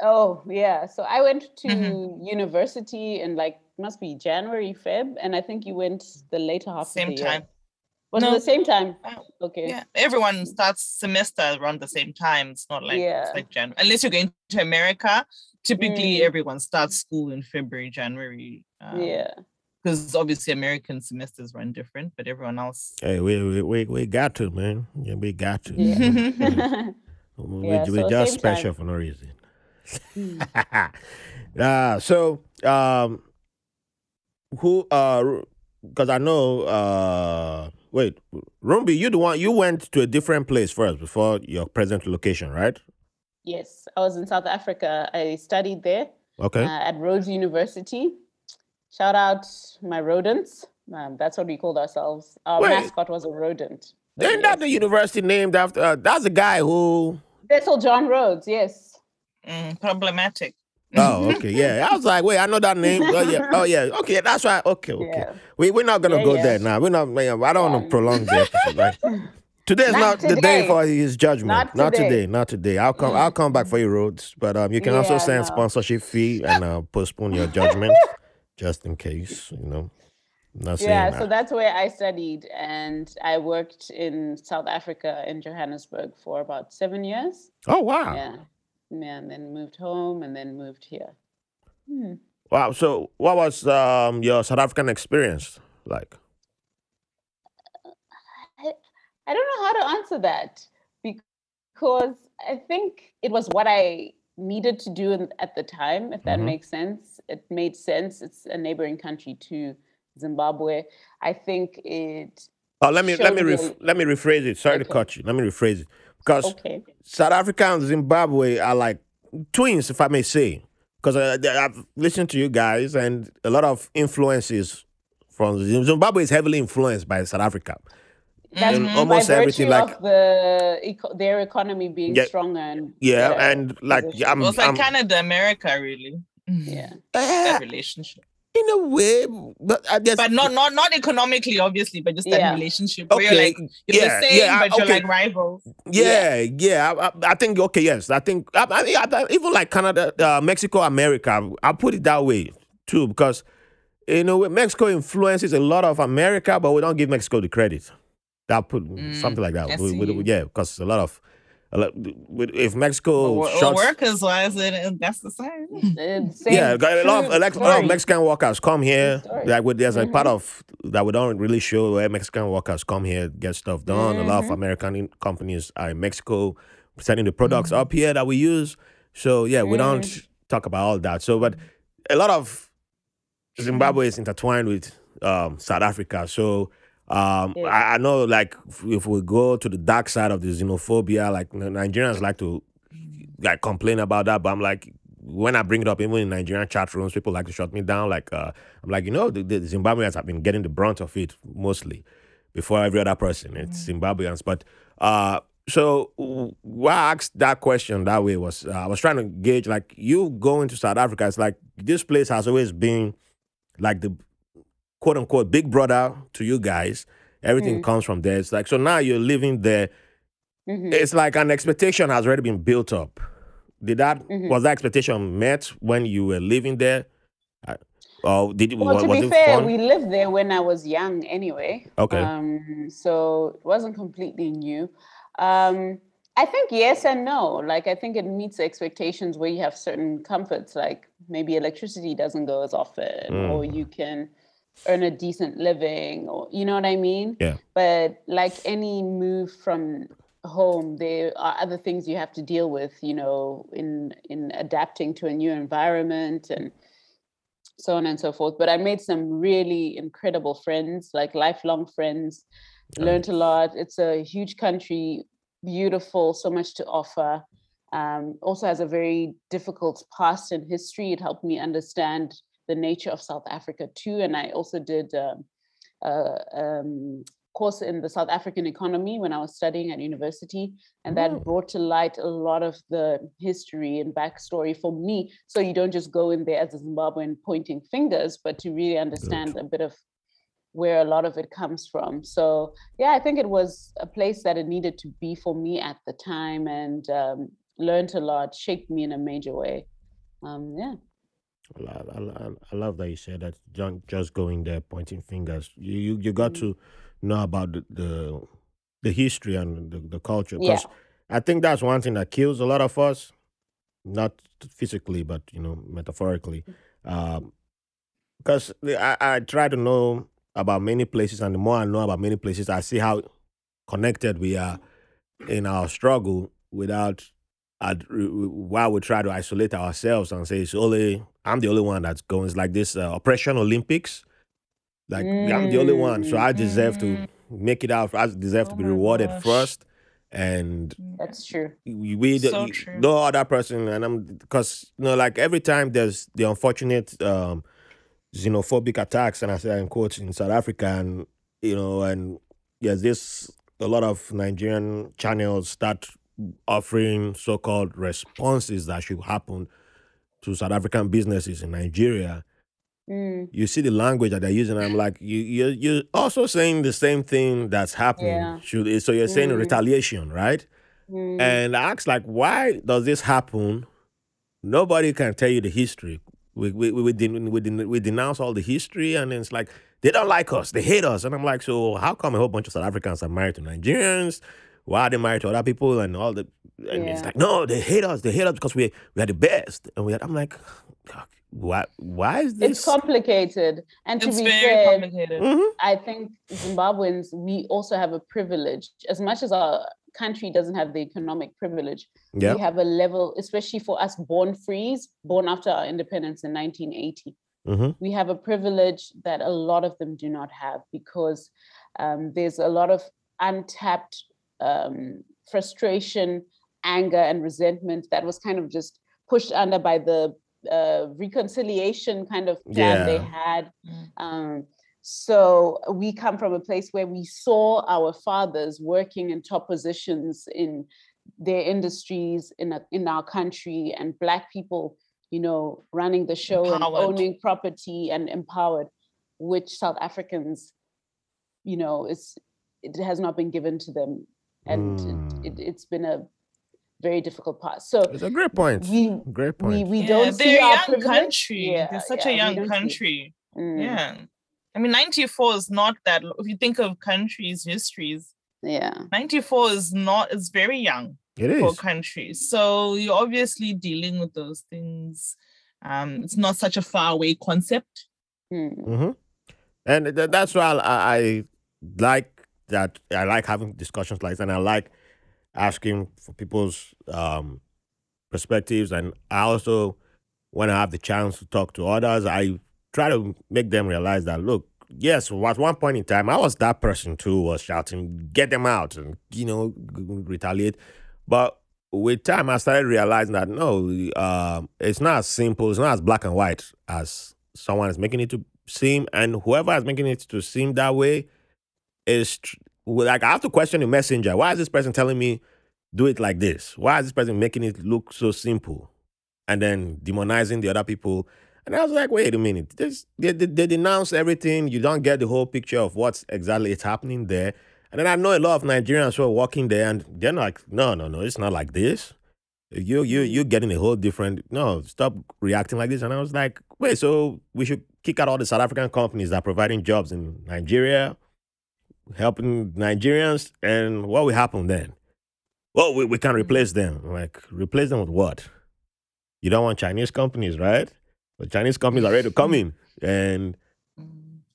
Oh, yeah. So I went to Mhm. university in like must be January, Feb, and I think you went the later half Same of the year. Time. Was it No. the same time? Oh, Okay. Yeah, everyone starts semester around the same time. It's not like Yeah. it's like Jan. Unless you're going to America, typically Mm. everyone starts school in February, January. Um, yeah. Because obviously American semesters run different, but everyone else. Hey, we we we, we got to man. Yeah, we got to. Yeah. We, Yeah, we so just special time. for no reason. uh, so um, who uh, because I know uh, wait, Rumbi, you the one you went to a different place first before your present location, right? Yes, I was in South Africa. I studied there Okay. uh, at Rhodes University. Shout out my rodents. Um, that's what we called ourselves. Our Wait. mascot was a rodent. Isn't that the university named after? Uh, that's a guy who. Cecil John Rhodes, yes. Mm, problematic. Oh, okay, yeah. I was like, wait, I know that name. Oh yeah, oh yeah. Okay, that's right. Okay, okay. Yeah. We we're not gonna Yeah, go yeah. there now. We're not. I don't want to prolong the episode. Right? Today's not, Not the day for his judgment. Not today. today. Not today. I'll come. I'll come back for your Rhodes, but um, you can also send no. sponsorship fee and uh, postpone your judgment just in case. You know. Not Yeah, that. so that's where I studied, and I worked in South Africa in Johannesburg for about seven years. oh wow. Yeah, and then moved home, and then moved here. Hmm. Wow. So, what was um your South African experience like? I, I don't know how to answer that because I think it was what I needed to do in, at the time, if that Mhm. makes sense. It made sense. It's a neighboring country to Zimbabwe. I think it. Oh, let me let me ref- let me rephrase it. Sorry to Okay. cut you. Let me rephrase it because Okay. South Africa and Zimbabwe are like twins, if I may say. Because uh, I've listened to you guys, and a lot of influences from Zimbabwe is heavily influenced by South Africa. That's And Mhm. almost by everything, virtue like- of the eco- their economy being Yeah. stronger and Yeah, better and like positioned. I'm, It was like I'm Canada, America, really. yeah. That relationship. In a way, but I guess But not not not economically, obviously, but just that Yeah. relationship where okay, you're like you're yeah, the same, yeah, I- but you're okay. like rivals. Yeah, yeah. I, I, I think okay. Yes, I think I, I, I, even like Canada, uh, Mexico, America. I put it that way too because you know Mexico influences a lot of America, but we don't give Mexico the credit. That put Mm, something like that. I We- we- yeah, because a lot of a lot, with- if Mexico Wo- shuts, workers wise, it, it- that's the same. Same yeah, a lot of a lot of. Mexican workers come here. Like with there's a part of that we don't really show where Mexican workers come here get stuff done. A lot of Mhm. American companies are in Mexico sending the products Mhm. up here that we use. So yeah, we don't Mm. talk about all that. So but a lot of Zimbabwe is intertwined with um, South Africa. So um, Yeah. I, I know like if, we go to the dark side of the xenophobia, like Nigerians like to like complain about that, but I'm like when I bring it up, even in Nigerian chat rooms, people like to shut me down. Like uh, I'm like, you know, the, the Zimbabweans have been getting the brunt of it mostly before every other person. It's Zimbabweans, but uh, so why I asked that question that way was uh, I was trying to gauge like you going to South Africa. It's like this place has always been like the quote unquote big brother to you guys. Everything Mm. comes from there. It's like so now you're living there. Mhm. It's like an expectation has already been built up. Did that Mhm. was that expectation met when you were living there? Oh, did it Well, was, to be fair, fun? we lived there when I was young anyway. Okay. Um, so it wasn't completely new. Um, I think yes and no. Like I think it meets expectations where you have certain comforts, like maybe electricity doesn't go as often, Mm. or you can earn a decent living, or you know what I mean. Yeah. But like any move from home, there are other things you have to deal with. You know, in in adapting to a new environment and so on and so forth. But I made some really incredible friends, like lifelong friends. Learned a lot. It's a huge country, beautiful, so much to offer. Um, also has a very difficult past and history. It helped me understand the nature of South Africa too. And I also did um, a um, course in the South African economy when I was studying at university, and that Mm. brought to light a lot of the history and backstory for me. So you don't just go in there as a Zimbabwean pointing fingers, but to really understand a bit of where a lot of it comes from. So yeah, I think it was a place that it needed to be for me at the time, and um, learned a lot, shaped me in a major way. Um, yeah. I, I, I- love that you said that. Don't just going there pointing fingers. You you, you got Mm. to know about the the, the history and the, the culture. Yeah. I think that's one thing that kills a lot of us, not physically, but you know, metaphorically. Um, because I, I try to know about many places, and the more I know about many places, I see how connected we are in our struggle without I'd, while we try to isolate ourselves and say it's only I'm the only one that's going. It's like this uh, Oppression Olympics. Like I'm the only one, so I deserve to Mm. make it out. I deserve Oh to be rewarded gosh. first, and That's true. we, we So the- true. no other person. And I'm because you know, like every time there's the unfortunate um, xenophobic attacks, and I say in quotes in South Africa, and you know, and there's this a lot of Nigerian channels start offering so-called responses that should happen to South African businesses in Nigeria. Mm, You see the language that they're using. I'm like, you you you're also saying the same thing that's happening. Yeah. Should so you're saying Mm. retaliation, right? mm, And I asked like, why does this happen? Nobody can tell you the history. We we we, den- we, den- we denounce all the history, and it's like they don't like us, they hate us, and I'm like, so how come a whole bunch of South Africans are married to Nigerians? Why are they married to other people and all the? And it's like, no, they hate us. They hate us because we we are the best, and we. Are, I'm like, why? Why is this? it's complicated. And to be very fair, complicated. Mhm. I think Zimbabweans, we also have a privilege. As much as our country doesn't have the economic privilege, Yeah. we have a level, especially for us born frees, born after our independence in 1980. hmm We have a privilege that a lot of them do not have because um, there's a lot of untapped um, frustration, anger, and resentment that was kind of just pushed under by the uh, reconciliation kind of plan they had. Mm. Um, so we come from a place where we saw our fathers working in top positions in their industries in a, in our country, and black people, you know, running the show and owning property and empowered, which South Africans, you know, it's it has not been given to them, and Mm. it, it, it's been a very difficult part. So It's a great point. we great point. we Yeah, don't see they're a our young privilege. country. Yeah, They're such yeah, a young country. Mm, Yeah. I mean, 94 is not that. If you think of countries' histories, yeah. 94 is not, is very young It is for countries. So you're obviously dealing with those things. Um, it's not such a far away concept. Mm. hmm And th- that's why I, I like that. I like having discussions like that. And I like asking for people's um, perspectives. And I also, when I have the chance to talk to others, I try to make them realize that, look, yes, at one point in time, I was that person too, was shouting, get them out and, you know, retaliate. But with time, I started realizing that no, um, it's not as simple, it's not as black and white as someone is making it to seem. And whoever is making it to seem that way is like, I have to question the messenger. Why is this person telling me do it like this? Why is this person making it look so simple? And then demonizing the other people. And I was like, wait a minute. This, they, they, they denounce everything. You don't get the whole picture of what's exactly is happening there. And then I know a lot of Nigerians who are walking there and they're like, no, no, no, it's not like this. You you you're getting a whole different no, stop reacting like this. And I was like, wait, so we should kick out all the South African companies that are providing jobs in Nigeria, helping Nigerians, and what will happen then? Well, we, we can mm-hmm. replace them. Like, replace them with what? You don't want Chinese companies, right? But Chinese companies are ready to mm-hmm. come in. And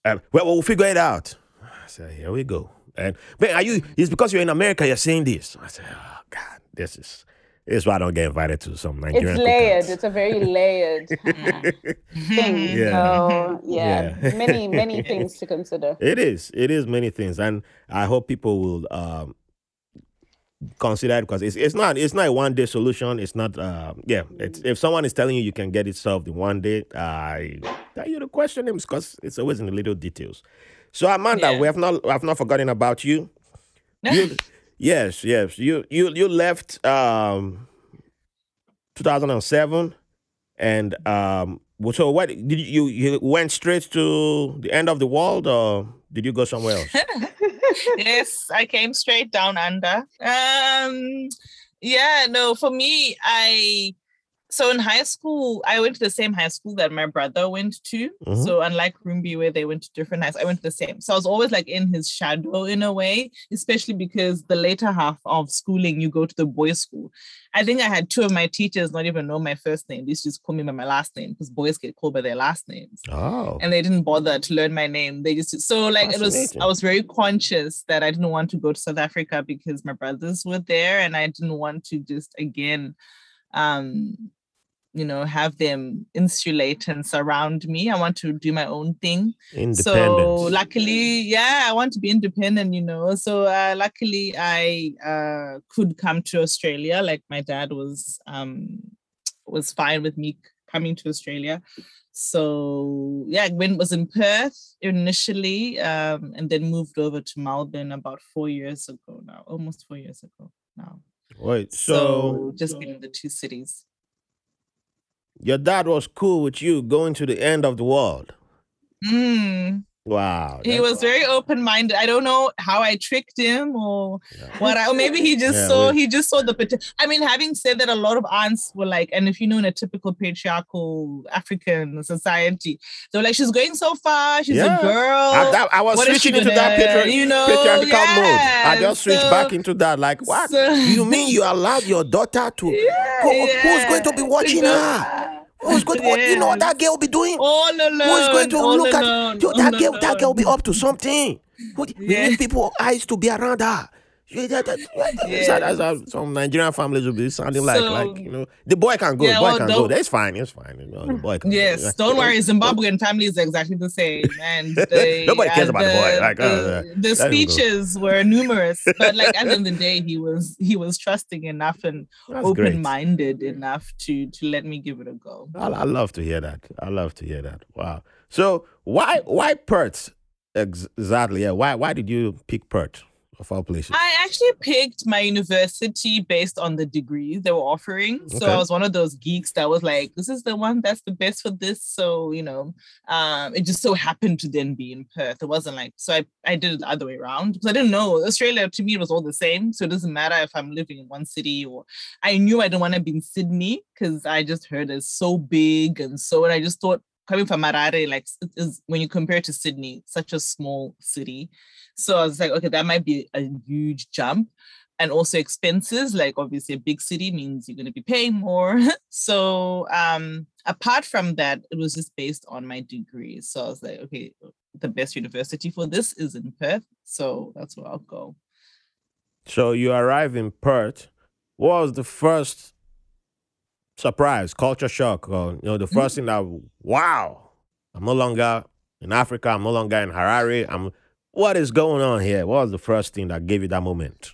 uh, well, we'll figure it out. I said, here we go. And but are you? It's because you're in America. You're saying this. I said, oh God, this is this is why I don't get invited to some Nigerian. It's layered. cookouts. It's a very layered thing. Yeah. So yeah, Yeah. many many things to consider. It is. It is many things, and I hope people will um, consider it because it's it's not it's not a one day solution. It's not. Uh, yeah. It's, if someone is telling you you can get it solved in one day, I tell you to question them because it's always in the little details. So Amanda, Yeah. we have not we have not forgotten about you. You, yes, yes. You you you left um 2007 and um so what did you you went straight to the end of the world or did you go somewhere else? yes, I came straight down under. Um, yeah, no, for me, I So in high school, I went to the same high school that my brother went to. Mhm. So unlike Rumbi, where they went to different high, I went to the same. So I was always like in his shadow in a way, especially because the later half of schooling, you go to the boys' school. I think I had two of my teachers not even know my first name. They used to just call me by my last name because boys get called by their last names Oh. and they didn't bother to learn my name. They just so like it was I was very conscious that I didn't want to go to South Africa because my brothers were there and I didn't want to just again um you know have them insulate and surround me. I want to do my own thing. So luckily, yeah, I want to be independent, you know. So uh, luckily I uh could come to Australia. Like my dad was um was fine with me coming to Australia. So yeah, Gwen was in Perth initially, um, and then moved over to Melbourne about four years ago now, almost four years ago now. Wait, So, so, just been in the two cities. Your dad was cool with you going to the end of the world. Mm, Wow. he was very open-minded. I don't know how I tricked him or Yeah. what I, or maybe he just Yeah, saw we- he just saw the potential. I mean, having said that, a lot of aunts were like, and if you know in a typical patriarchal African society, they were like, she's going so far, she's Yeah. a girl. I, I was switching into that patri- you know, patriarchal mode. I just switched so- back into that. Like, what? so- you mean you allowed your daughter to? Who- who's going to be watching her? Who's going to? What, you know what that girl be doing? All alone. Who's going to look alone, at yo, that girl? That girl be up to something. Who- We Yeah. need people eyes to be around her. Yeah, that- that- that's how- that's how some Nigerian families will be sounding like, So- like you know, the boy can go, Yeah, the boy well, can go. That's fine, it's fine. You know, the boy can go. Yes, Yeah. don't worry. Zimbabwean families are exactly the same, and they, Nobody cares about the boy, like, uh, the, uh, the go. speeches were numerous, but like at the end of the day, he was he was trusting enough and open-minded enough to to let me give it a go. I, I love to hear that. I love to hear that. Wow. So why why Perth exactly? Yeah. Why why did you pick Perth of all places? I actually picked my university based on the degrees they were offering. So I was one of those geeks that was like, this is the one that's the best for this. So, you know, um, it just so happened to then be in Perth. It wasn't like, so I, I did it the other way around because I didn't know. Australia to me was all the same. So it doesn't matter if I'm living in one city or I knew I didn't want to be in Sydney because I just heard it's so big and so, and I just thought coming from Harare, like is, when you compare to Sydney, such a small city. So I was like, okay, that might be a huge jump. And also expenses, like obviously a big city means you're going to be paying more. so um, apart from that, it was just based on my degree. So I was like, okay, the best university for this is in Perth. So that's where I'll go. So you arrive in Perth. What was the first surprise, culture shock, or you know, the first thing that wow, I'm no longer in Africa. I'm no longer in Harare. I'm. What is going on here? What was the first thing that gave you that moment?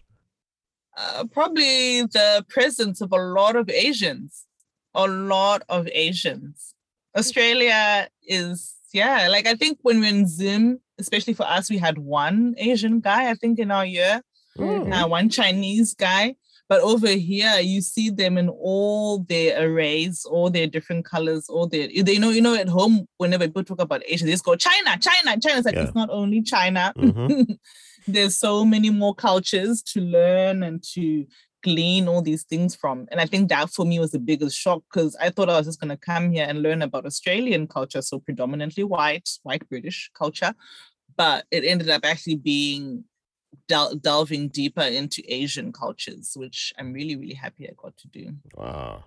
Uh, probably the presence of a lot of Asians, a lot of Asians. Australia is, yeah, like I think when we're in Zim, especially for us, we had one Asian guy, I think, in our year, Hmm. uh, one Chinese guy. But over here, you see them in all their arrays, all their different colors, all their, they know, you know, at home, whenever people talk about Asia, they just go China, China, China. It's like, Yeah. it's not only China. Mhm. There's so many more cultures to learn and to glean all these things from. And I think that for me was the biggest shock because I thought I was just going to come here and learn about Australian culture, so predominantly white, white British culture. But it ended up actually being del- delving deeper into Asian cultures, which I'm really, really happy I got to do. Wow.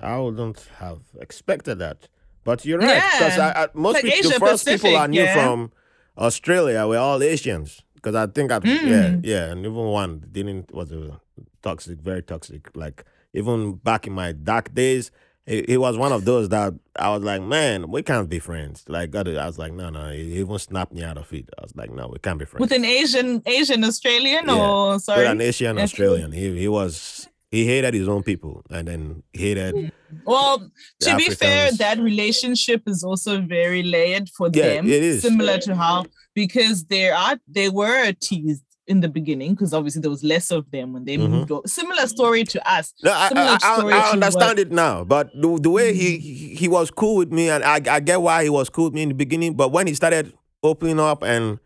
I wouldn't have expected that. But you're right. Because Yeah. Most Like people, the first people I Pacific, knew yeah. from Australia were all Asians. Because I think, I, yeah, Mm. yeah. And even one didn't, was a toxic, very toxic. Like, even back in my dark days, he, he was one of those that I was like, man, we can't be friends. Like, I was like, no, no. He even snapped me out of it. I was like, no, we can't be friends. With an Asian, Asian Australian, Yeah. or With sorry, an Asian Australian. He, he was, he hated his own people and then hated. Mm. Well, the to be fair, that relationship is also very layered for Yeah, them. it is. similar to how because there are they were teased in the beginning because obviously there was less of them when they Mhm. moved. Over. Similar story to us. No, I, Similar I, I, story I understand it now, but the, the way he, he he was cool with me, and I, I get why he was cool with me in the beginning. But when he started opening up, and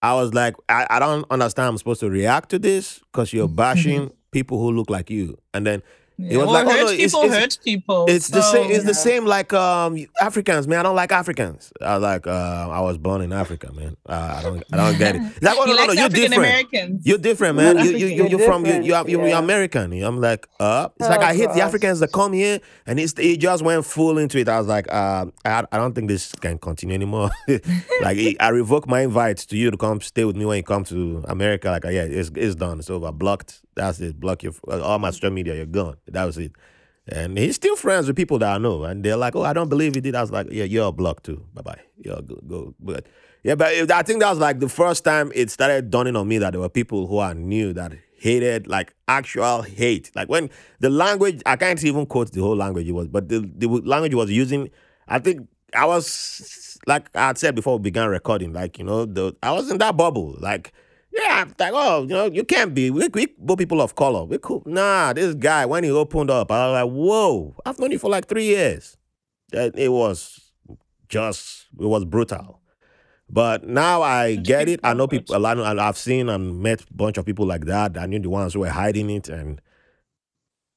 I was like, I, I don't understand. I'm supposed to react to this because you're bashing people who look like you, and then Yeah. was Well, like, oh, no, it's- people it's- hurt people. It's the same. so- It's the same like um Africans, man. I don't like Africans. I was like, uh, I was born in Africa, man. Uh, I don't, I don't get it. It's like, oh He no, no, no, you're different. Americans. You're different, man. You, you, you, You're you're from, you, you are, you're yeah. American. I'm like, uh, it's like Oh, I hate the. Africans that come here, and it's, it just went full into it. I was like, uh, I, I don't think this can continue anymore. like, I revoke my invite to you to come stay with me when you come to America. Like, yeah, it's, it's done. It's over. Blocked. That's it. Block your uh, all my social media. You're gone. That was it. And he's still friends with people that I know, and they're like, "Oh, I don't believe he did." I was like, "Yeah, you're blocked too. Bye bye. You're go go." But yeah, but I think that was like the first time it started dawning on me that there were people who I knew that hated, like actual hate. Like when the language, I can't even quote the whole language it was, but the the language he was using, I think I was like I said before we began recording, like you know, the I was in that bubble, like. Yeah, I'm like, oh, you know, you can't be. We, we both people of color. We cool. Nah, this guy, when he opened up, I was like, whoa, I've known you for like three years. That it was just, it was brutal. But now I get it. I know people, a lot, I've seen and met a bunch of people like that. I knew the ones who were hiding it. And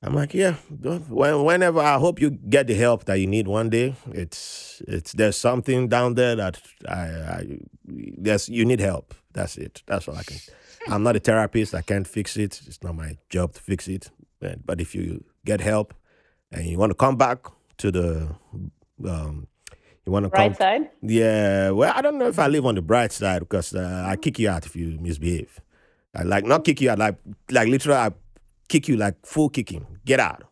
I'm like, yeah, when, whenever I hope you get the help that you need one day. It's, it's, there's something down there that I, I there's, you need help. That's it. That's all I can. I'm not a therapist. I can't fix it. It's not my job to fix it. But, if you get help and you want to come back to the, um, you want to come Right side. yeah, well, I don't know if I live on the bright side because uh, I kick you out if you misbehave. I like not kick you out, like like literally, I kick you like full kicking. Get out.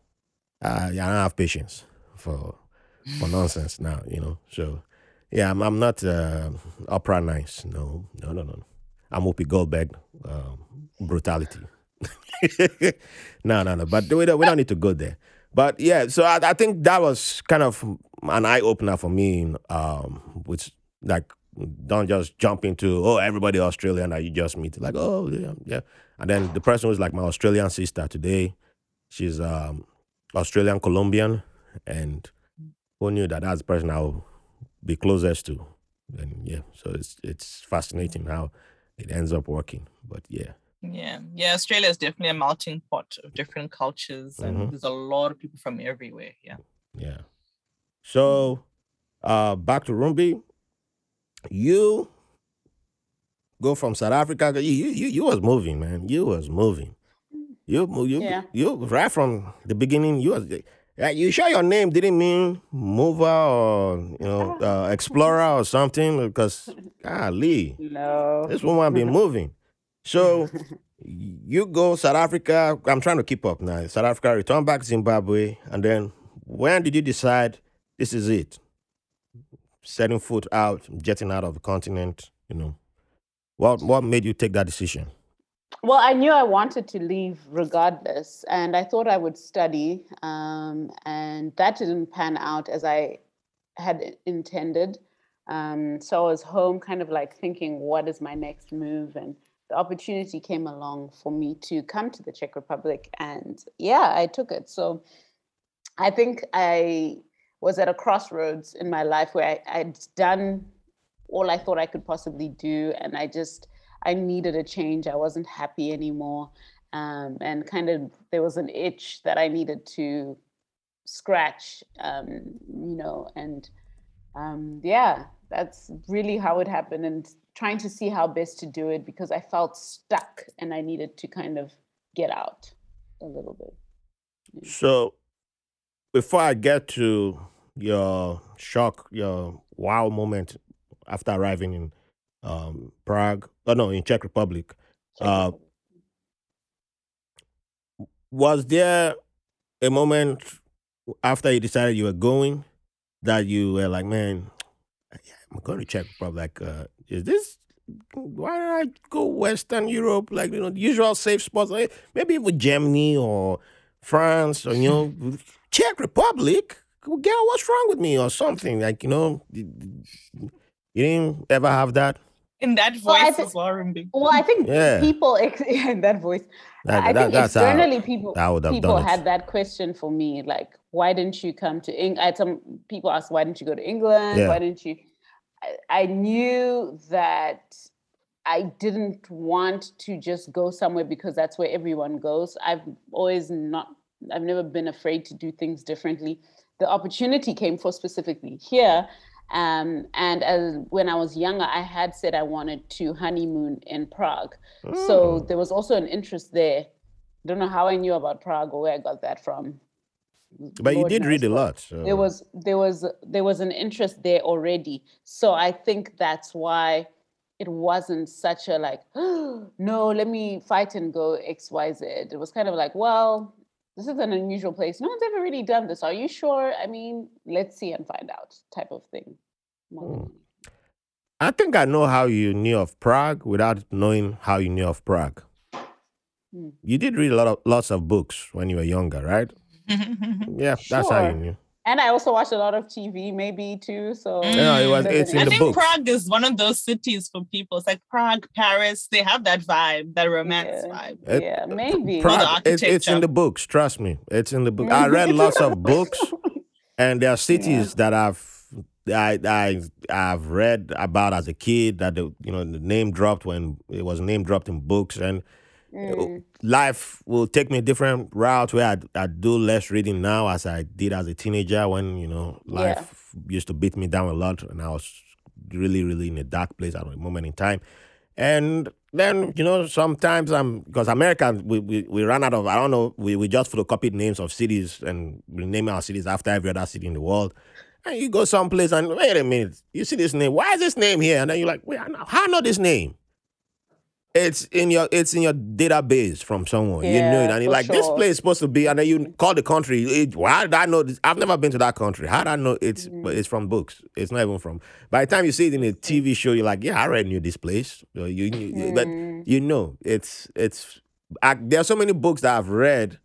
Uh, I don't have patience for for nonsense now, you know. So yeah, I'm I'm not uh, Oprah nice. No, no, no, no. I'm Whoopi Goldberg um, brutality. no, no, no. But we don't, we don't need to go there. But yeah, so I, I think that was kind of an eye opener for me. Um, which like don't just jump into oh everybody Australian that you just meet like oh yeah yeah, and then the person was like my Australian sister today. She's um Australian Colombian, and who knew that that's the person I'll be closest to. And yeah, so it's it's fascinating how it ends up working. But yeah. Yeah, yeah. Australia is definitely a melting pot of different cultures, and Mhm. there's a lot of people from everywhere. Yeah. Yeah. So, uh, back to Rumbi. You go from South Africa. You you you, you was moving, man. You was moving. You mo- you Yeah. you right from the beginning. You was. Yeah, you sure your name didn't mean mover or you know uh, explorer or something? Because golly, No. this woman been moving. So you go South Africa. I'm trying to keep up now. South Africa, return back Zimbabwe, and then when did you decide this is it? Setting foot out, jetting out of the continent. You know, what what made you take that decision? Well, I knew I wanted to leave regardless, and I thought I would study, um, and that didn't pan out as I had intended. Um, so I was home, kind of like thinking, what is my next move? And the opportunity came along for me to come to the Czech Republic, and yeah, I took it. So I think I was at a crossroads in my life where I, I'd done all I thought I could possibly do, and I just I needed a change. I wasn't happy anymore. Um, and kind of there was an itch that I needed to scratch, um, you know, and um, yeah, that's really how it happened. And trying to see how best to do it because I felt stuck and I needed to kind of get out a little bit. So, before I get to your shock, your wow moment after arriving in um, Prague, oh no, in Czech Republic, Uh, was there a moment after you decided you were going that you were like, man, I'm going to Czech Republic. Like, uh, is this why don't I go Western Europe? Like, you know, the usual safe spots, like, maybe with Germany or France or, you know, Czech Republic. Girl, what's wrong with me or something? Like, you know, you didn't ever have that? In that voice Well, I as thi- well, Rumbi. Well, I think Yeah. people ex- in that voice. That- I that- think that's how people I would have people done it. had that question for me, like, why didn't you come to England? I had some people ask, why didn't you go to England? Yeah. Why didn't you? I, I knew that I didn't want to just go somewhere because that's where everyone goes. I've always not I've never been afraid to do things differently. The opportunity came for specifically here. Um, and as when I was younger, I had said I wanted to honeymoon in Prague. Mm. So there was also an interest there. I don't know how I knew about Prague or where I got that from. But Lord you did read a lot. So. There was there was there was an interest there already. So I think that's why it wasn't such a like, oh, no, let me fight and go X, Y, Z. It was kind of like, well, this is an unusual place. No one's ever really done this. Are you sure? I mean, let's see and find out type of thing. Hmm. I think I know how you knew of Prague without knowing how you knew of Prague. Hmm. You did read a lot of lots of books when you were younger, right? yeah, that's how you knew. And I also watched a lot of TV, maybe too. So mm. yeah, it was. It's in I the think book. Prague is one of those cities for people. It's like Prague, Paris. They have that vibe, that romance yeah. vibe. It- yeah, maybe. Prague, the it's, it's in the books. Trust me, it's in the book. I read lots of books, and there are cities that I've I I I've read about as a kid that the you know the name dropped when it was name dropped in books, and Mm. life will take me a different route where I, I do less reading now as I did as a teenager when you know life used to beat me down a lot and I was really really in a dark place at a moment in time. And then you know sometimes I'm because America we, we, we ran out of I don't know we, we just photocopied names of cities and we name our cities after every other city in the world. And you go someplace and wait a minute you see this name? Why is this name here? And then you're like wait I know, how I know this name it's in your it's in your database from someone. you know it, and you're like, this place is supposed to be, and then you call the country. It, how did I know this? I've never been to that country. How did I know it's Mm. but it's from books? It's not even from. By the time you see it in a TV show, you're like, yeah, I already knew this place. You, you but Mm. you know, it's it's. I, there are so many books that I've read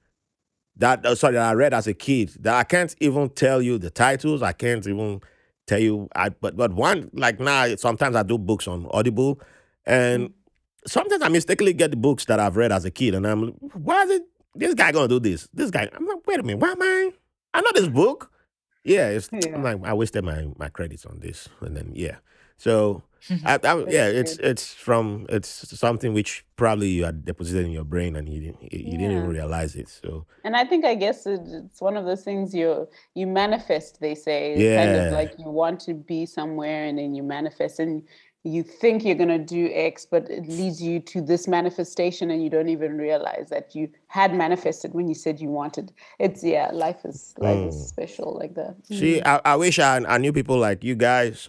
that uh, sorry that I read as a kid that I can't even tell you the titles. I can't even tell you. I but but one like now sometimes I do books on Audible, and sometimes I mistakenly get the books that I've read as a kid, and I'm like, why is it this guy gonna do this? This guy, I'm like, wait a minute, why am I? I know this book. Yeah, it's Yeah. I'm like I wasted my my credits on this, and then yeah. So I, I, yeah, it's it's from it's something which probably you had deposited in your brain and you didn't you, you didn't even realize it. So And I think I guess it's one of those things you you manifest. They say it's kind Yeah. of like you want to be somewhere and then you manifest and you think you're gonna do X, but it leads you to this manifestation and you don't even realize that you had manifested when you said you wanted. It's yeah, life is life Mm. is special like that. See, I, I wish I, I knew people like you guys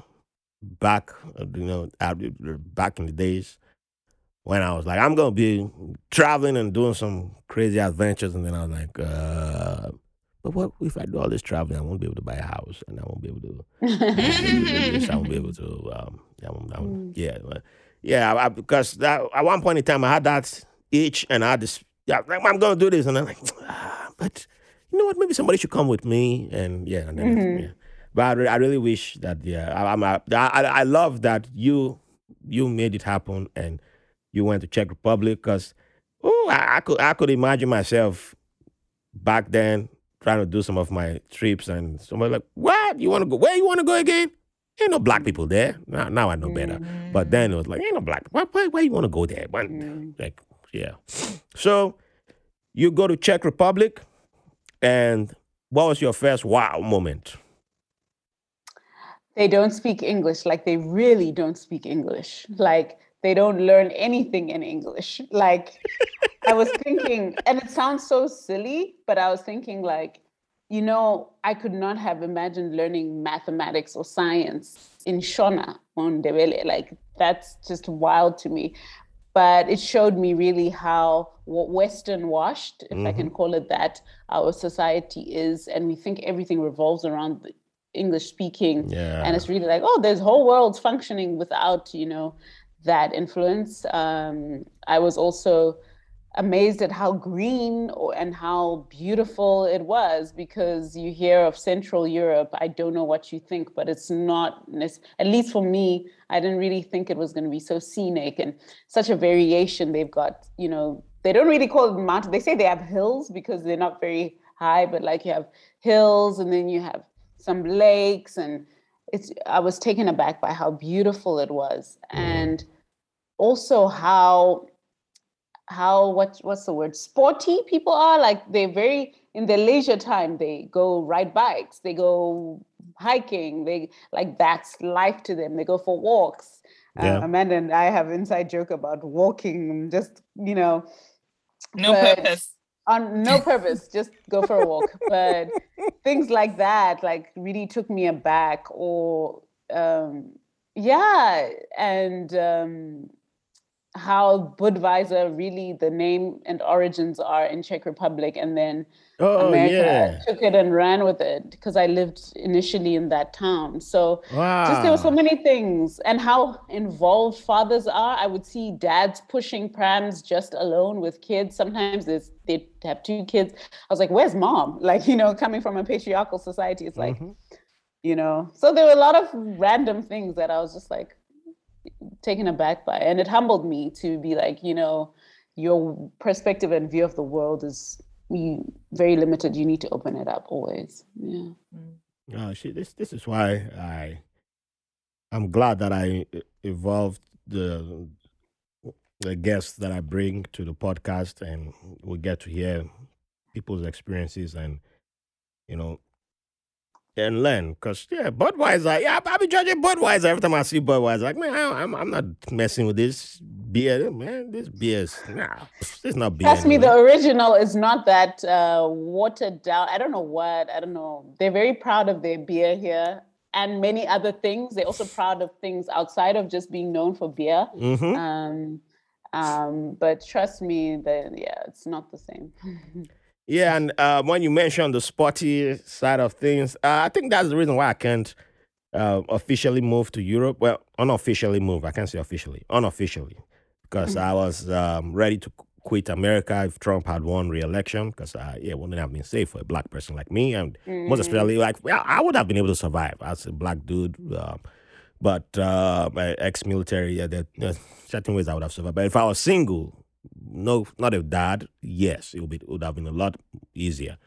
back, uh, you know, back in the days when I was like, I'm gonna be traveling and doing some crazy adventures, and then I was like, uh, but what if I do all this traveling? I won't be able to buy a house, and I won't be able to. I won't be able to. Um, I won't, I won't, yeah, but- yeah, I, because that, at one point in time I had that itch, and I had this. Yeah, like, I'm gonna do this, and I'm like, ah, but you know what? Maybe somebody should come with me, and yeah, and then Mhm. yeah. But I, I really wish that yeah, I, I'm a, I, I love that you you made it happen, and you went to Czech Republic because oh, I, I could I could imagine myself back then trying to do some of my trips, and somebody like, what you want to go? Where you want to go again? Ain't no black people there. Now, now I know better. But then it was like, ain't no black. Why, why, why you want to go there? Why- Mm. Like, yeah. So you go to Czech Republic, and what was your first wow moment? they don't speak English. Like they really don't speak English. Like they don't learn anything in English. Like I was thinking, and it sounds so silly, but I was thinking like, you know, I could not have imagined learning mathematics or science in Shona on Ndebele. Like that's just wild to me. But it showed me really how Western washed, if I can mm-hmm. call it that, our society is, and we think everything revolves around the English speaking Yeah. and it's really like oh there's whole worlds functioning without you know that influence. Um, i was also amazed at how green and how beautiful it was because you hear of central europe. I don't know what you think but it's not at least for me i didn't really think it was going to be so scenic and such a variation they've got you know. They don't really call it mountain they say they have hills because they're not very high but like you have hills and then you have some lakes and it's i was taken aback by how beautiful it was. And also how how what what's the word sporty people are like they're very in their leisure time they go ride bikes they go hiking they like that's life to them they go for walks Yeah. uh, amanda and i have inside joke about walking just you know No purpose. on no purpose just go for a walk but things like that like really took me aback or um yeah and um how Budweiser really the name and origins are in Czech Republic and then Oh America yeah. took it and ran with it because I lived initially in that town. So Wow. just there were so many things and how involved fathers are. I would see dads pushing prams just alone with kids. Sometimes there's, they have two kids. I was like, where's mom? Like, you know, coming from a patriarchal society, it's like, Mhm. you know, so there were a lot of random things that I was just like taken aback by. And it humbled me to be like, you know, your perspective and view of the world is very limited. You need to open it up always. Yeah. Mm. Oh, shit, this this is why I I'm glad that i uh, evolved the the guests that I bring to the podcast and we get to hear people's experiences and you know and learn because yeah Budweiser yeah I be judging Budweiser every time I see Budweiser like man I, I'm I'm not messing with this beer man this beer is nah it's not beer Trust me, the original is not that uh, watered down. I don't know what. I don't know. They're very proud of their beer here and many other things. They're also proud of things outside of just being known for beer. Mhm. Um, um, but trust me, that yeah, it's not the same. Yeah, and uh, when you mentioned the sporty side of things, uh, I think that's the reason why I can't uh, officially move to Europe. Well, unofficially move. I can't say officially, unofficially, because I was um, ready to quit America if Trump had won re-election. Because uh, yeah, it wouldn't have been safe for a black person like me, and most especially like well, I would have been able to survive as a black dude. Um, but uh, my ex-military, yeah, there, there's certain ways I would have survived. But if I was single, no, not a dad, yes, it would be it would have been a lot easier.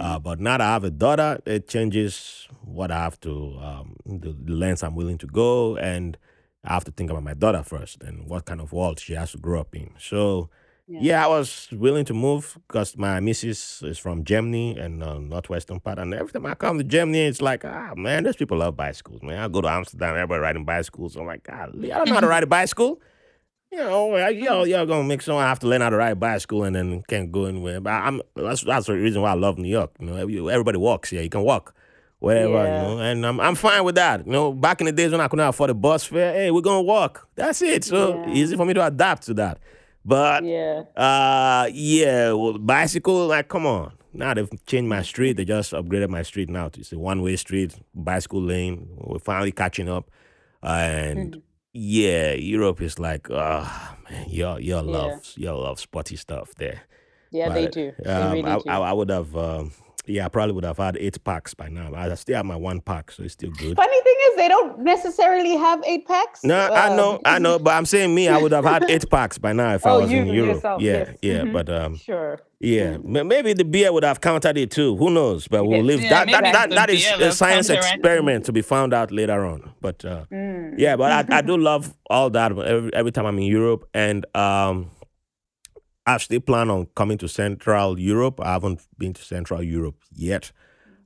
Uh, but now that I have a daughter, it changes what I have to um, the, the lengths I'm willing to go, and I have to think about my daughter first and what kind of world she has to grow up in. So. Yeah. I was willing to move because my missus is from Germany and uh, northwestern part. And every time I come to Germany, it's like, ah, man, those people love bicycles, man. I go to Amsterdam, everybody riding bicycles. I'm like, God, I don't know how to ride a bicycle. You know, I- y'all, y'all gonna make someone have to learn how to ride a bicycle and then can't go anywhere. But I'm that's that's the reason why I love New York. You know, everybody walks here. You can walk wherever, Yeah. you know, and I'm I'm fine with that. You know, back in the days when I couldn't afford a bus fare, hey, we're gonna walk. That's it. So Yeah. easy for me to adapt to that. But yeah. uh, yeah, well, bicycle, like, come on. Now they've changed my street. They just upgraded my street now. It's a one way street, bicycle lane. We're finally catching up. And yeah, Europe is like, oh, man, y'all, y'all Yeah. love, y'all love spotty stuff there. Yeah, they do. They Um, really I, do. I, I would have, um, yeah, I probably would have had eight packs by now. I still have my one pack, so it's still good. Funny thing is, they don't necessarily have eight packs. No, I uh, know, I know, but I'm saying me, I would have had eight packs by now if I Oh, was in you Europe. yourself, yeah, yes. yeah, Mhm. but um, Sure. Yeah, ma- maybe the beer would have countered it too. Who knows? But we'll leave Yeah, that. That, that, that is a science experiment to be found out later on. But uh, Mm. yeah, but I, I do love all that. Every, every time I'm in Europe, and um, I still plan on coming to Central Europe. I haven't been to Central Europe yet.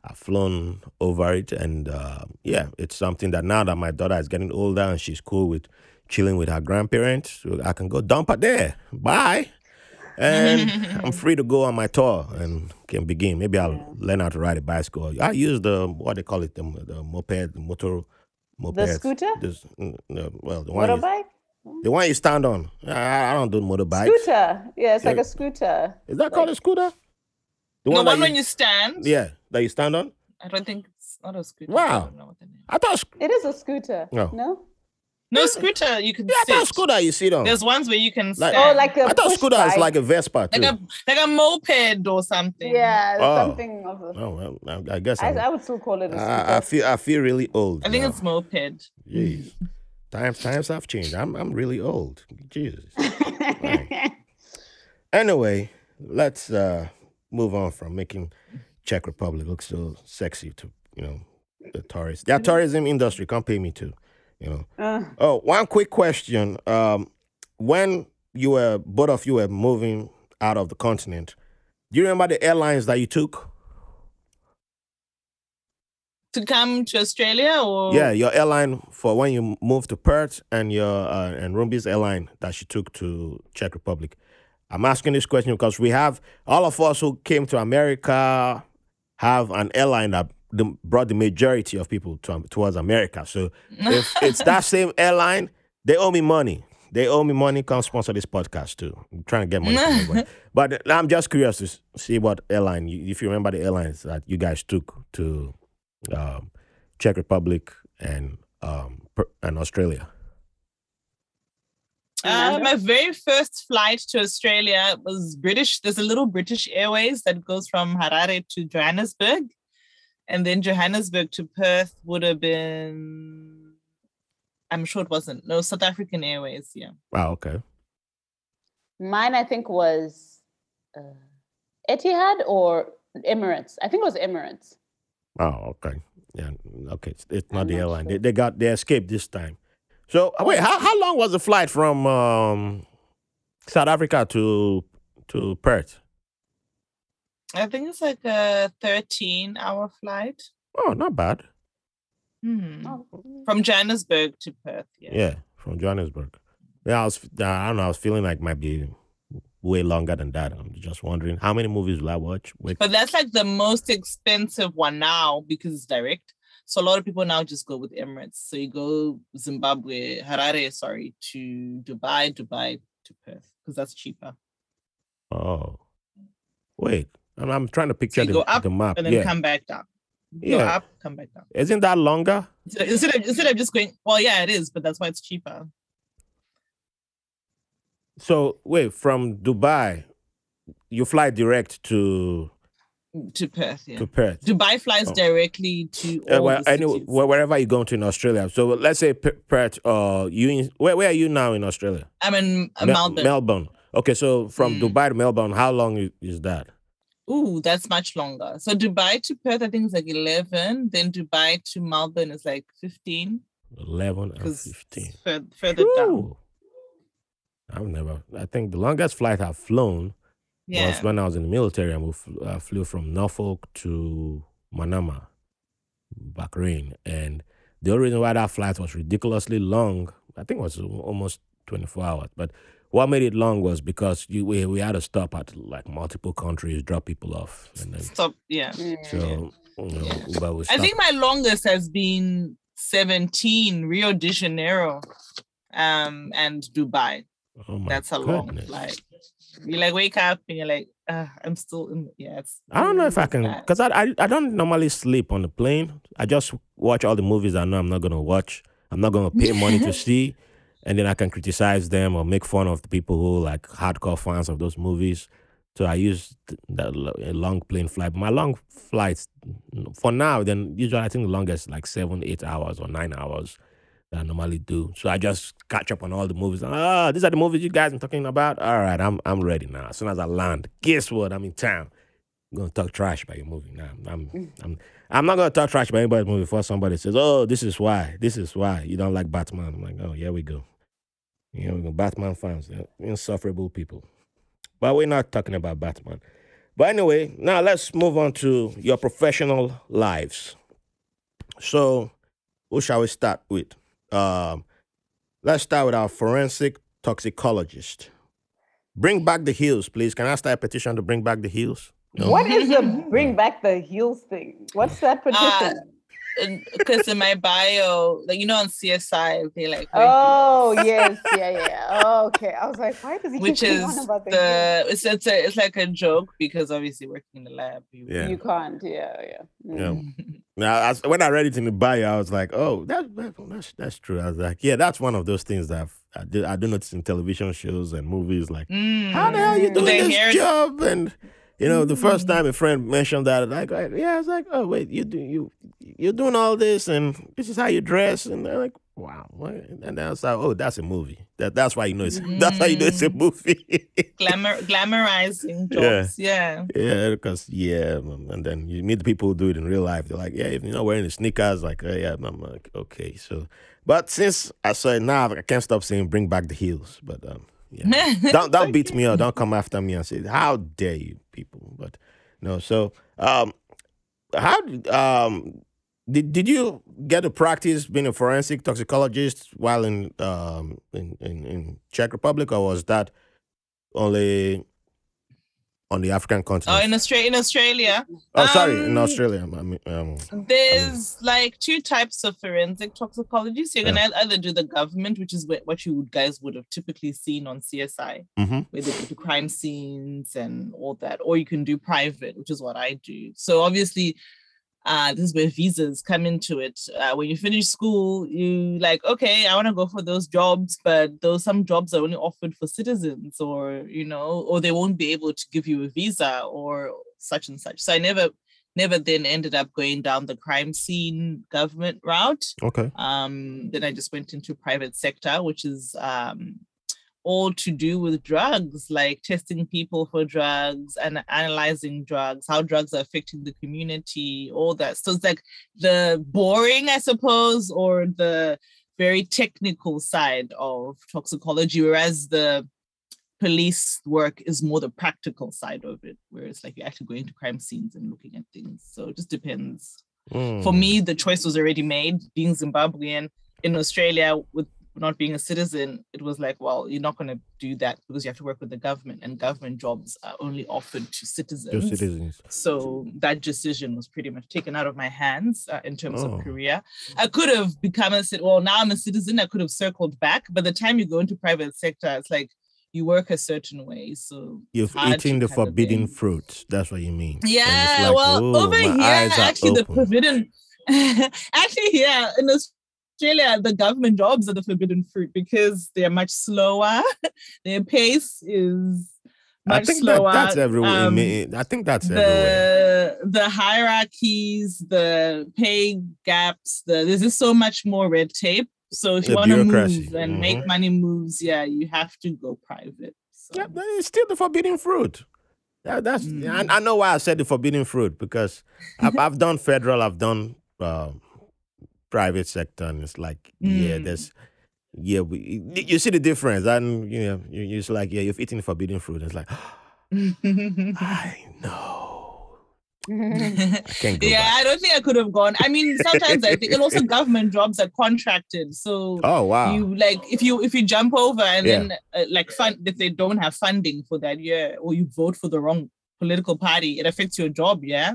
I've flown over it, and uh, yeah, it's something that now that my daughter is getting older and she's cool with chilling with her grandparents, I can go dump her there. Bye. And I'm free to go on my tour and can begin. Maybe I'll learn how to ride a bicycle. I use the what they call it, the, the moped, the motor, moped. scooter? This, mm, no, well, the one, Motorbike? The one you stand on. I, I don't do motorbikes. Scooter. Yeah, it's like a scooter. Is that called a scooter? The The one, that when you stand. yeah, that you stand on. I don't think it's not a scooter. Wow. I don't know what the name. I thought, sc- It is a scooter. No. No? No scooter. You can yeah, I thought scooter you sit on. There's ones where you can Like- stand. Oh, like a I thought push scooter is like a Vespa too. like a like a moped or something. Yeah, Oh. something of a. oh well, I, I guess I, I'm- would still call it a scooter. I, I feel I feel really old. I think now. it's moped. Jeez. Times times have changed. I'm I'm really old. Jesus. Anyway, let's uh move on from making Czech Republic look so sexy to you know the tourists. Their tourism industry can't pay me to, you know. Uh, Oh, one quick question. Um, when you were both of you were moving out of the continent, do you remember the airlines that you took? To come to Australia or Yeah, your airline for when you moved to Perth and your uh, and Rumbi's airline that she took to Czech Republic. I'm asking this question because we have all of us who came to America have an airline that the, brought the majority of people to, towards America. So if it's that same airline, they owe me money. They owe me money. Come sponsor this podcast too. I'm trying to get money. but I'm just curious to see what airline, if you remember the airlines that you guys took to um, Czech Republic and um, and Australia. Uh, my very first flight to Australia was British. There's a little British Airways that goes from Harare to Johannesburg. And then Johannesburg to Perth would have been, I'm sure it wasn't. No, South African Airways. Yeah. Wow. Okay. Mine, I think, was uh, Etihad or Emirates. I think it was Emirates. Oh, okay. Yeah. Okay. It's, it's not I'm the not airline. They, sure. they got they escaped this time. So uh, wait, how, how long was the flight from um, South Africa to to Perth? I think it's like a 13 hour flight. Oh, not bad. Hmm. Oh, From Johannesburg to Perth. Yeah. Yeah, from Johannesburg. Yeah, I was. I don't know. I was feeling like it might be way longer than that. I'm just wondering how many movies will I watch? Wait, But that's like the most expensive one now because it's direct. So a lot of people now just go with Emirates. So you go Zimbabwe, Harare, sorry, to Dubai, Dubai to Perth because that's cheaper. oh, wait. I'm, I'm trying to picture you the, go up the map. And then yeah, come back down. Go Yeah. up, come back down. isn't that longer? Instead of instead of just going, well, yeah, it is, but that's why it's cheaper. So wait, from Dubai, you fly direct to To Perth, yeah. to Perth. Dubai flies Oh. directly to Uh, well, anyway, wherever you go to in Australia. So let's say Perth. Uh, you in, where where are you now in Australia? I'm in uh, Mel- Melbourne. Melbourne. Okay, so from Mm. Dubai to Melbourne, how long is, that? Ooh, that's much longer. So Dubai to Perth, I think it's like 11. Then Dubai to Melbourne is like 15 Eleven and fifteen. further, further down. Ooh. I've never. I think the longest flight I've flown Yeah. was when I was in the military. I moved, I flew from Norfolk to Manama, Bahrain, and the only reason why that flight was ridiculously long, I think, it was almost twenty four hours. But what made it long was because you we, we had to stop at like multiple countries, drop people off, and then Stop. Yeah. mm. so you know, Yeah. Uber would I think my longest has been 17, Rio de Janeiro um, and Dubai. Oh That's a long goodness. flight. You like wake up and you're like, uh, I'm still in. Yeah. It's I don't know if I can, because I, I I don't normally sleep on the plane. I just watch all the movies I know I'm not gonna watch. I'm not gonna pay money to see, and then I can criticize them or make fun of the people who like hardcore fans of those movies. So I use that a long plane flight. My long flights, for now, then usually I think the longest like seven, eight hours or nine hours I normally do. So I just catch up on all the movies. Ah, these are the movies you guys are talking about. All right, I'm I'm ready now. As soon as I land, guess what? I'm in town. I'm gonna talk trash about your movie. Now I'm I'm I'm not gonna talk trash about anybody's movie before somebody says, "Oh, this is why. This is why you don't like Batman." I'm like, "Oh, here we go." You know, we go Batman fans, insufferable people. But we're not talking about Batman. But anyway, now let's move on to your professional lives. So, who shall we start with? Um, let's start with our forensic toxicologist. Bring back the heels, please. Can I start a petition to bring back the heels? No? What is the bring back the heels thing? What's that petition? Because in my bio, like you know, on CSI, they like wear oh yes, yeah, yeah. Oh, okay. I was like, why does he keep which going is about the, the it's it's, a, it's like a joke because obviously working in the lab you, Yeah. You can't. Yeah, yeah. Yeah. Now, as, when I read it in the bio, I was like, "Oh, that, that- that's that's true." I was like, "Yeah, that's one of those things that I've, I do I do notice in television shows and movies. Like, Mm. how the hell you doing this hear- job?" And you know, the first Mm. time a friend mentioned that, like, I, yeah, I was like, "Oh, wait, you do you you're doing all this, and this is how you dress," and they're like, "Wow," what? and then I was like, "Oh, that's a movie. That that's why you know it's that's how you know it's a Mm. movie." Glamour, glamorizing Yeah. jobs. Yeah. Yeah, because yeah, um, and then you meet the people who do it in real life. They're like, yeah, if you're not wearing the sneakers, like, oh, yeah, I'm like, okay. So, but since I saw it now, I can't stop saying bring back the heels. But um, yeah. don't don't beat me up. don't come after me and say how dare you people. But no, so um, how um did did you get to practice being a forensic toxicologist while in um in, in, in Czech Republic or was that only on the African continent? Oh, in Australia, in Australia. Oh, sorry, in Um, Australia. I mean, um, There's like two types of forensic toxicology. So you're Yeah. gonna either do the government, which is what you guys would have typically seen on CSI, mhm. where they to crime scenes and all that, or you can do private, which is what I do. So obviously, uh, this is where visas come into it. Uh, when you finish school, you like, okay, I want to go for those jobs, but those some jobs are only offered for citizens, or you know, or they won't be able to give you a visa or such and such. So I never, never then ended up going down the crime scene government route. Okay. Um, then I just went into private sector, which is um, all to do with drugs, like testing people for drugs and analyzing drugs, how drugs are affecting the community, all that. So it's like the boring, I suppose, or the very technical side of toxicology, whereas the police work is more the practical side of it, where it's like you're actually going to crime scenes and looking at things. So it just depends for Mm. me, the choice was already made. Being Zimbabwean in Australia with not being a citizen, it was like, well, you're not going to do that because you have to work with the government, and government jobs are only offered to citizens. Your citizens. So that decision was pretty much taken out of my hands uh, in terms Oh. of career. I could have become a citizen. Well, now I'm a citizen. I could have circled back. But the time you go into private sector, it's like you work a certain way. So You've eaten the forbidden fruit. That's what you mean. Yeah, like, well, over here, actually, the forbidden. actually, yeah, in Australia, the government jobs are the forbidden fruit because they are much slower. Their pace is much I think that, slower. that's everywhere. Um, I think that's everywhere. the the hierarchies, the pay gaps, the there's just so much more red tape. So if you want to move and mhm. make money moves, yeah, you have to go private. So. Yeah, but it's still the forbidden fruit. That, that's Mm. I, I know why I said the forbidden fruit because I've, I've done federal, I've done um, private sector, and it's like yeah, Mm. there's yeah, we, you see the difference, and you know, you, you're just like yeah, you've eaten forbidden fruit. It's like I know. I can't go yeah, back. I don't think I could have gone. I mean, sometimes I think, and also government jobs are contracted. So Oh wow. you like if you if you jump over and Yeah. then uh, like fund if they don't have funding for that year or you vote for the wrong political party, it affects your job. Yeah.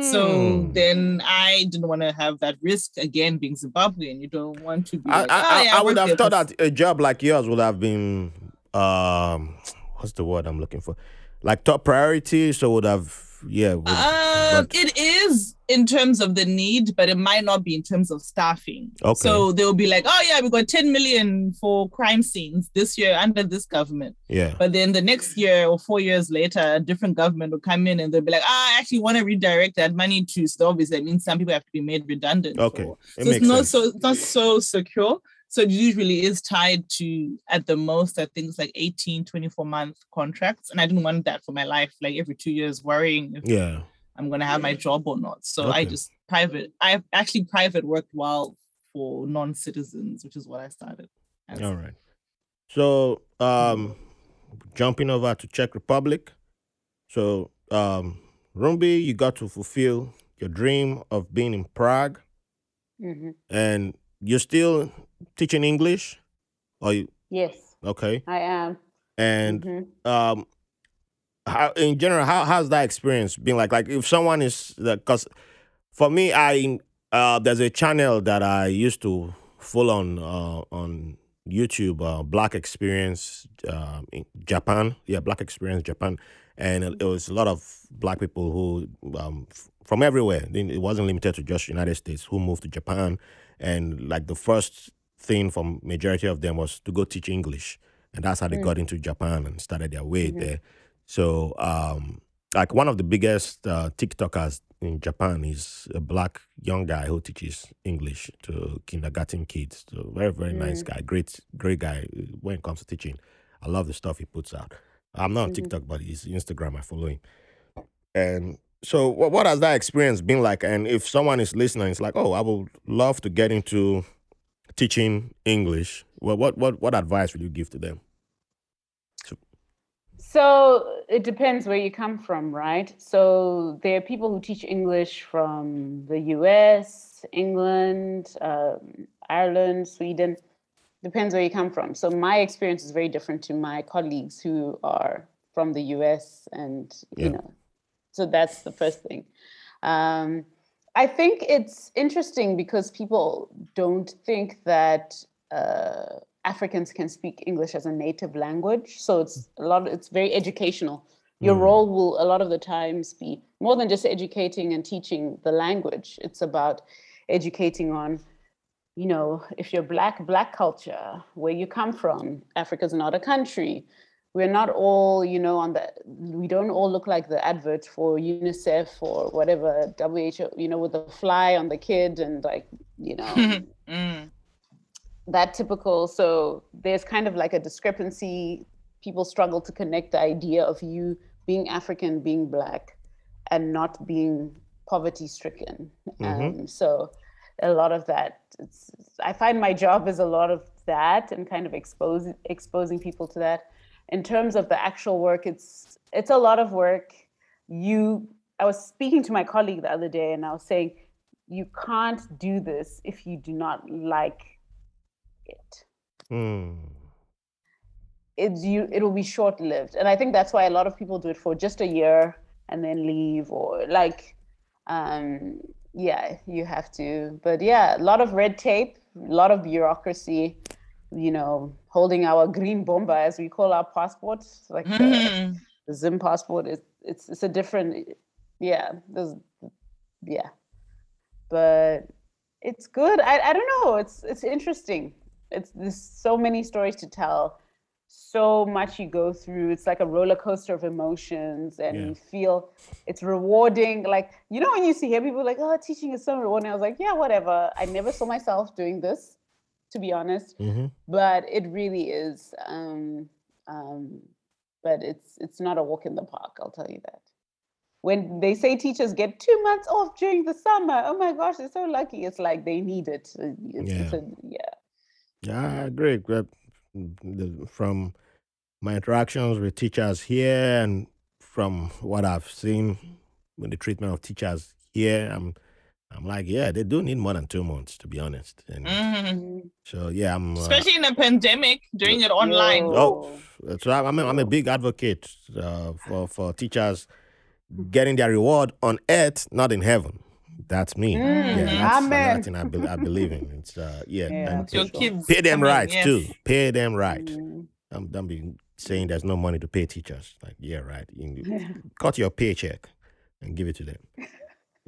So Mm. then I didn't want to have that risk again being Zimbabwean. You don't want to be. I, like, I, "Oh, I, yeah, I would have thought for that a job like yours would have been um what's the word I'm looking for? Like top priority, so would have yeah. Would, Um, it is in terms of the need, but it might not be in terms of staffing. Okay. So they'll be like, oh yeah, we got 10 million for crime scenes this year under this government. yeah. But then the next year or four years later, a different government will come in and they'll be like, ah, I actually want to redirect that money to. So obviously, that means some people have to be made redundant. Okay. or- It so it's not sense. so it's not so secure. So it usually is tied to at the most, I think it's like 18, 24 month contracts. And I didn't want that for my life, like every two years worrying if yeah. I'm gonna have my job or not. So I just private. I actually private worked well for non-citizens, which is what I started. as. All right. So um jumping over to Czech Republic. So um Rumbi, you got to fulfill your dream of being in Prague Mhm. and you're still teaching English? Are you Yes, okay. I am. And Mhm. um how in general how how's that experience been like like if someone is because for me i uh there's a channel that i used to follow on uh on youtube uh black experience um in japan yeah black experience japan and it, was a lot of black people who um f- from everywhere it wasn't limited to just united states who moved to japan and like the first thing from majority of them was to go teach english and that's how they got into japan and started their way there so, um, like one of the biggest uh, TikTokers in Japan is a black young guy who teaches English to kindergarten kids. So very, very nice guy, great, great guy uh, when it comes to teaching. I love the stuff he puts out. I'm not on TikTok, but his Instagram I follow him. And so, what, what has that experience been like? And if someone is listening, it's like, oh, I would love to get into teaching English. Well, what what what advice would you give to them? So it depends where you come from, right? So there are people who teach English from the US, England, um, Ireland, Sweden. Depends where you come from. So my experience is very different to my colleagues who are from the US, and you know, so that's the first thing. Um, I think it's interesting because people don't think that uh, Africans can speak English as a native language. So it's a lot. It's very educational. Your Mm. role will a lot of the times be more than just educating and teaching the language. It's about educating on, you know, if you're black, black culture, where you come from. Africa's not a country. We're not all, you know, on the. We don't all look like the advert for UNICEF or whatever WHO, you know, with the fly on the kid and like, you know Mm. that typical so there's kind of like a discrepancy people struggle to connect the idea of you being african being black and not being poverty stricken Mhm. um, so a lot of that it's, i find my job is a lot of that and kind of expose, exposing people to that in terms of the actual work it's it's a lot of work. You i was speaking to my colleague the other day and i was saying you can't do this if you do not like it. Mm. it's you it'll be short lived and i think that's why a lot of people do it for just a year and then leave or like um yeah you have to. But yeah a lot of red tape a lot of bureaucracy you know holding our green bomba as we call our passports like the, Mm. the zim passport is it's it's a different yeah there's yeah. But it's good. I i don't know. It's it's interesting. It's there's so many stories to tell. So much you go through. It's like a roller coaster of emotions and Yeah. you feel it's rewarding. Like you know when you see here people like oh teaching is so rewarding. I was like yeah whatever. I never saw myself doing this to be honest Mhm. but it really is um um but it's it's not a walk in the park i'll tell you that when they say teachers get two months off during the summer oh my gosh they're so lucky it's like they need it it's, it's Yeah. a, yeah Yeah, I agree. Uh, From my interactions with teachers here and from what I've seen with the treatment of teachers here, I'm I'm like, yeah, they do need more than two months to be honest. And Mm. Mhm. so yeah, I'm uh, Especially in a pandemic, doing it online. Yo. Oh, so I'm a, I'm a big advocate uh, for for teachers getting their reward on earth, not in heaven. That's me. Mm, yeah, that's amen. another thing I, be, I believe in. It's uh, yeah, Yeah, and your sure. kids. pay them coming, right yes. too. Pay them right. Mm. I'm don't be saying there's no money to pay teachers. Like yeah, right. You cut your paycheck and give it to them.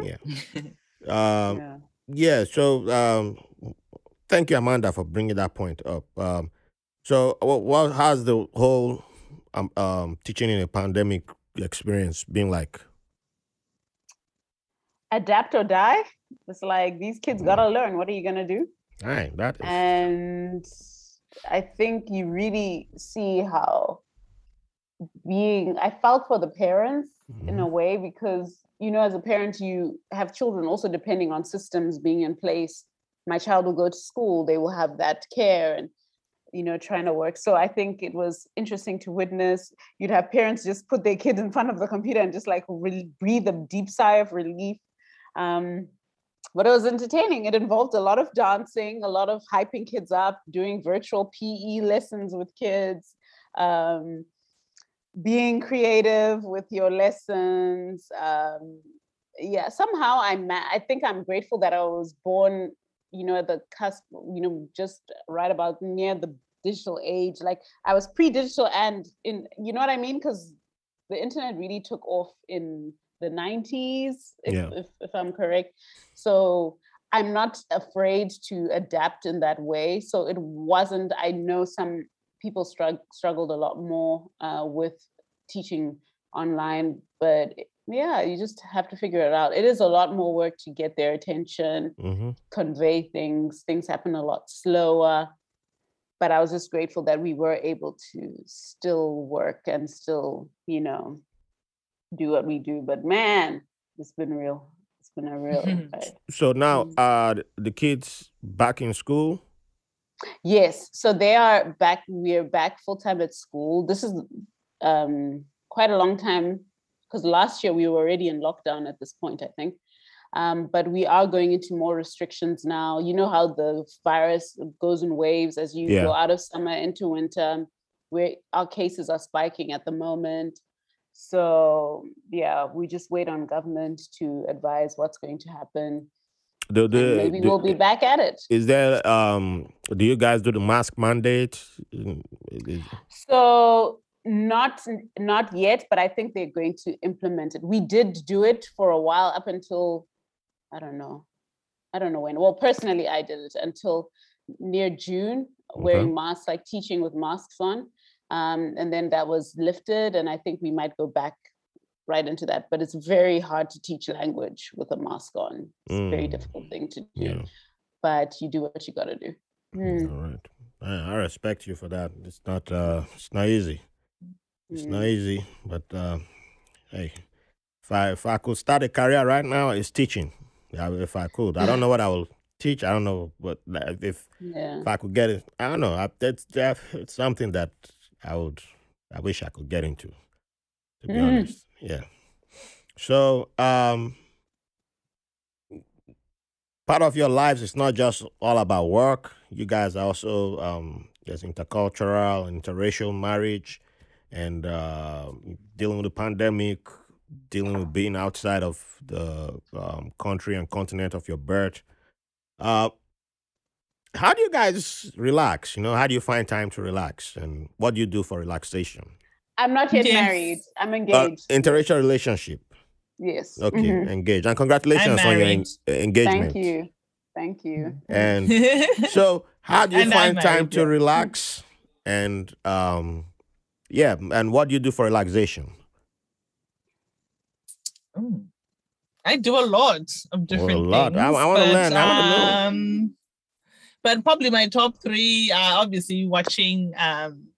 Yeah. Um, yeah. yeah. So um, thank you, Amanda, for bringing that point up. Um, so what, what has the whole um, um, teaching in a pandemic experience been like? adapt or die it's like these kids gotta learn what are you gonna do All right, that is. and i think you really see how being i felt for the parents in a way because you know as a parent you have children also depending on systems being in place. My child will go to school they will have that care and you know trying to work. So i think it was interesting to witness you'd have parents just put their kid in front of the computer and just like re- breathe a deep sigh of relief. Um, but it was entertaining. It involved a lot of dancing a lot of hyping kids up doing virtual pe lessons with kids. Um, being creative with your lessons um, yeah somehow i'm i think i'm grateful that i was born you know at the cusp you know just right about near the digital age. Like i was pre-digital and in you know what i mean? Because the internet really took off in the 90s if, Yeah. if, if i'm correct. So i'm not afraid to adapt in that way. So it wasn't i know some people strugg- struggled a lot more uh, with teaching online but yeah you just have to figure it out it is a lot more work to get their attention hmm convey things things happen a lot slower but i was just grateful that we were able to still work and still you know do what we do but man it's been real it's been a real. So now, Mm. are the kids back in school? Yes, so they are back. We are back full time at school. This is um, quite a long time because last year we were already in lockdown at this point, I think. Um, but we are going into more restrictions now. You know how the virus goes in waves as you Yeah. go out of summer into winter. Where our cases are spiking at the moment. So yeah, we just wait on government to advise what's going to happen. The, and the, maybe the- we'll be back at it. Is there um do you guys do the mask mandate? So not not yet, but I think they're going to implement it. We did do it for a while up until I don't know. I don't know when. Well, personally, I did it until near June, wearing masks, like teaching with masks on. Um, and then that was lifted, and I think we might go back right into that. But it's very hard to teach language with a mask on. It's a very Mm. difficult thing to do. Yeah. But you do what you got to do. Mm, All right. I, I respect you for that. It's not uh it's not easy. It's mm. not easy, but uh, hey, if I if I could start a career right now, it's teaching. Yeah, if I could, I don't know what I will teach. I don't know, but like, if Yeah. if I could get it, I don't know. I, that's that, it's something that I would. I wish I could get into. To be Mm. honest, yeah. So, um, part of your lives is not just all about work. You guys are also um, there's intercultural, interracial marriage, and uh, dealing with the pandemic, dealing with being outside of the um, country and continent of your birth. Uh, how do you guys relax? You know, how do you find time to relax, and what do you do for relaxation? I'm not yet Yes. married. I'm Uh, engaged. interracial relationship. yes. Okay, Mhm. engaged, and congratulations on your en- engagement. Thank you. Thank you. And so, how do you And find time to relax? And um, yeah, and what do you do for relaxation? Mm. I do a lot of different a lot. I- things. I wanna learn. I wanna know. Um, but probably my top three are obviously watching um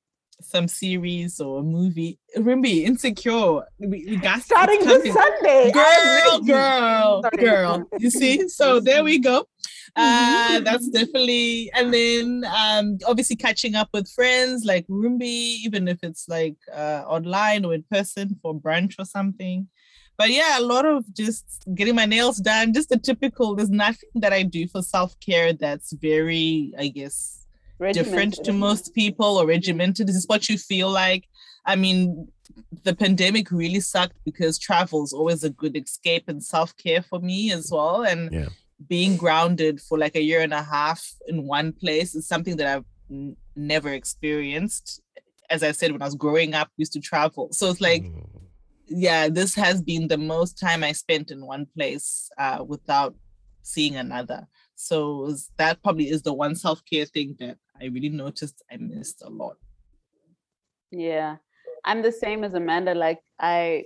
some series or a movie. Remember, Insecure. We, we got Starting this. Sunday. girl, girl, Sorry. girl. You see, so there we go. Uh, Mhm. that's definitely, and then um, obviously catching up with friends like Rumbi, even if it's like uh, online or in person for brunch or something. But yeah, a lot of just getting my nails done, just the typical. There's nothing that I do for self care that's very, I guess, different to most people or regimented. This is what you feel like. I mean, the pandemic really sucked because travel is always a good escape and self care for me as well. And Yeah. being grounded for like a year and a half in one place is something that I've n- never experienced. As I said, when I was growing up, used to travel. So it's like, Mm. yeah, this has been the most time I spent in one place uh, without seeing another. So that probably is the one self care thing that I really noticed I missed a lot. Yeah. I'm the same as Amanda. Like I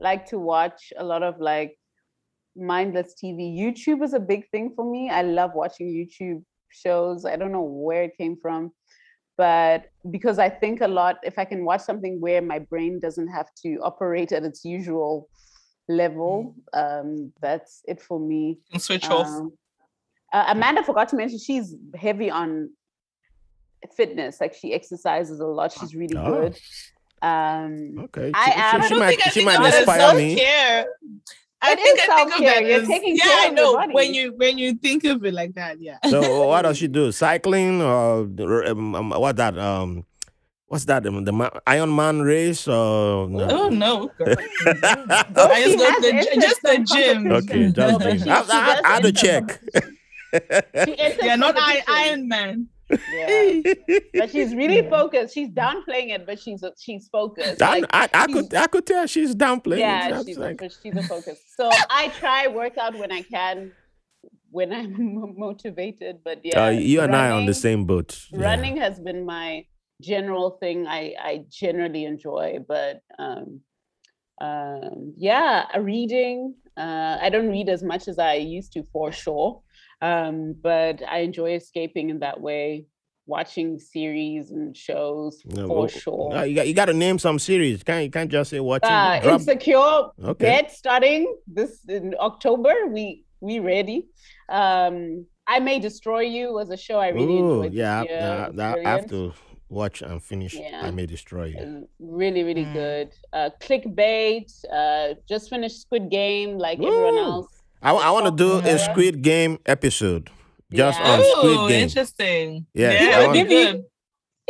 like to watch a lot of like mindless TV. YouTube is a big thing for me. I love watching YouTube shows. I don't know where it came from, but because I think a lot, if I can watch something where my brain doesn't have to operate at its usual level, um, that's it for me. And switch off. Um, uh, Amanda forgot to mention she's heavy on fitness. Like she exercises a lot. She's really Oh. good. Um, Okay, I am- she, I she might she think might of inspire me. self-care. I It think I think of self-care. that You're as- taking yeah, care I know body. when you when you think of it like that. Yeah. So what does she do? Cycling or um, um, what that um what's that um, the Ma- Iron Man race or no? Oh no, girl. Though I just go to the, entered just the gym. Okay, competitions. just No, gym. she- I, she I, does I had to check. She entered yeah, not I. Iron Man. Yeah. But she's really Yeah. focused. She's downplaying it, but she's she's focused. I, Like, I, I she's- could I could tell she's downplaying. yeah, it. She's like- a, she's a focus. So I try workout when I can, when I'm motivated. But yeah, uh, you and I are on the same boat. Yeah. running has been my general thing i i generally enjoy but um um yeah reading uh i don't read as much as i used to for sure um but i enjoy escaping in that way watching series and shows No, for well, sure uh, you got you got to name some series. Can't you can't just say watching. uh drop- insecure Okay. bed starting this in october we we ready um I May Destroy You was a show I really Ooh, enjoyed. this yeah, year. yeah, that- I have to watch and finish. Yeah. I may destroy you. Really, really Mm. good. Uh, clickbait. Uh, just finished Squid Game, like everyone else. I, I want to do a Squid Game episode just Yeah. on Oh, Squid Game. interesting. Yes, yeah, I that'd be.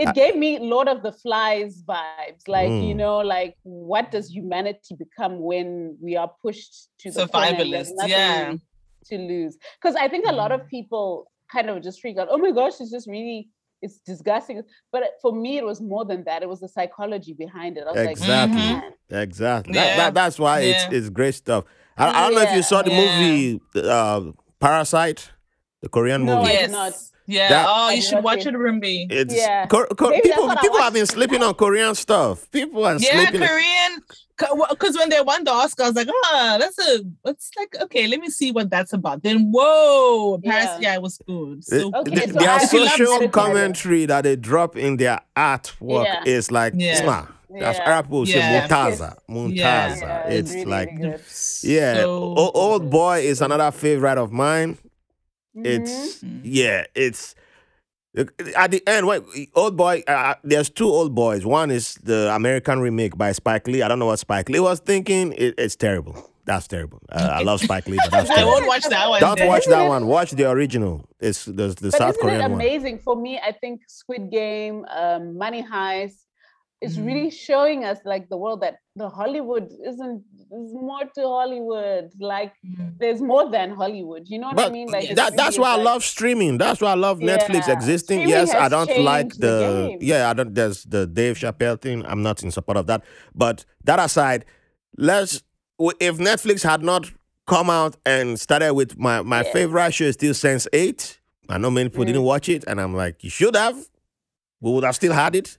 It gave me Lord of the Flies vibes. Like, you Mm. know, like what does humanity become when we are pushed to the corner and there's Survivalists, yeah. to lose? Because I think a lot of Mm. people kind of just freak out. Oh my gosh, it's just really it's disgusting. But for me, it was more than that. It was the psychology behind it. I was Exactly. like, man, Exactly. That, Yeah. that, that's why Yeah. it's it's great stuff. I, I don't know if you saw the Yeah. movie uh, Parasite, the Korean No, movie. I did Yes. not. Yeah. That- oh, I you did should not watch see it, it. Rumbi. It's Yeah. Cor- Cor- Maybe that's people. what I People have been sleeping on Korean stuff. People are Yeah, sleeping. Korean. Because when they won the Oscar, I was like, ah, that's a. It's like okay, let me see what that's about. Then whoa, Paris, Yeah. yeah, it was good. The- So Okay, the- good. so their I- I love social that. commentary that they drop in their artwork Yeah. is like Yeah. "Sma." That's Yeah. Arab people say Yeah. Muntaza. Muntaza. Yeah, It's really, like really good. yeah. So O- Old boy is another favorite of mine. Mhm. It's yeah. It's at the end. Wait, old boy. Uh, there's two old boys. One is the American remake by Spike Lee. I don't know what Spike Lee was thinking. It, it's terrible. That's terrible. Uh, I love Spike Lee, but that's I terrible. won't watch that one. Don't then. watch that one. Watch the original. It's the the But South isn't Korean it one. amazing for me? I think Squid Game, um, Money Heist, is Mhm. really showing us like the world that the Hollywood isn't. There's more to Hollywood. Like Mm. there's more than Hollywood. You know what I mean? Like that, that's really why I love streaming. That's why I love Netflix Yeah. existing. Streaming yes, I don't like the, the yeah, I don't there's the Dave Chappelle thing. I'm not in support of that. But that aside, let's if Netflix had not come out and started with my my Yeah. favorite show is still Sense Eight. I know many people Mm. didn't watch it, and I'm like, you should have. We would have still had it,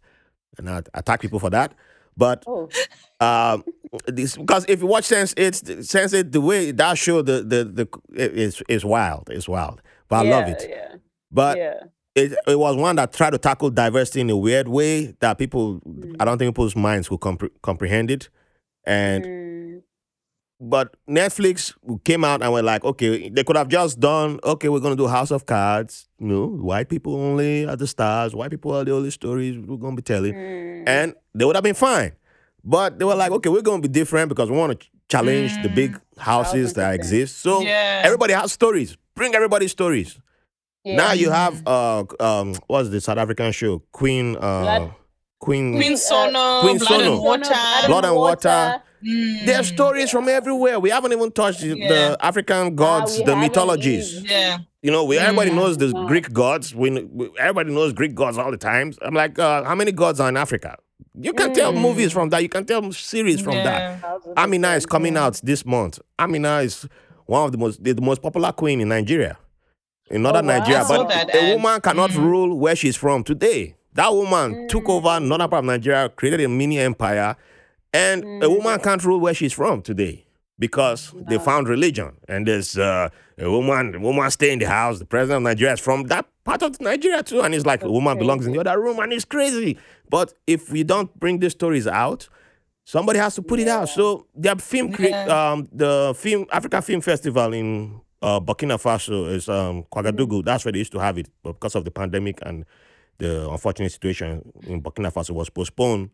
and I attack people for that. But Oh, um, this because if you watch Sense Eight, Sense Eight, the way that show the the the is is wild. It's wild, but I love it. Yeah, But yeah. it it was one that tried to tackle diversity in a weird way that people I don't think people's minds could compre- comprehend it. And Mm, but Netflix came out and were like, okay, they could have just done, okay, we're gonna do House of Cards, you know, white people only are the stars, white people are the only stories we're gonna be telling, mm. and they would have been fine. But they were like, okay, we're gonna be different because we want to challenge the big houses that 1000%. exist. So Yeah. everybody has stories. Bring everybody's stories. Now you have uh um what's the South African show? Queen uh Blood- Queen Queen uh, Sono, Queen Blood Sono. and Water. Blood and Water. Mm. There's stories from everywhere. We haven't even touched the- Yeah. the African gods, we the mythologies. Yeah. You know, we everybody Mm. knows the Greek gods. We, we everybody knows Greek gods all the time. I'm like, uh, how many gods are in Africa? You can tell Mm. movies from that. You can tell series from that. Yeah. Thousand Amina is coming out this month. Amina is one of the most the most popular queen in Nigeria. In northern wow. Nigeria, but that a woman cannot Mhm. rule where she's from today. That woman took Mm. over northern part of Nigeria, created a mini empire, and a Mm. woman can't rule where she's from today because they found religion. And there's uh, a woman, a woman stay in the house. The president of Nigeria is from that part of Nigeria too, and it's like a That's woman belongs in crazy. the other room, and it's crazy. But if we don't bring these stories out, somebody has to put it out. So the film, cre- Yeah. um, the film Africa Film Festival in uh, Burkina Faso is um, Ouagadougou. That's where they used to have it, but because of the pandemic and the unfortunate situation in Burkina Faso was postponed.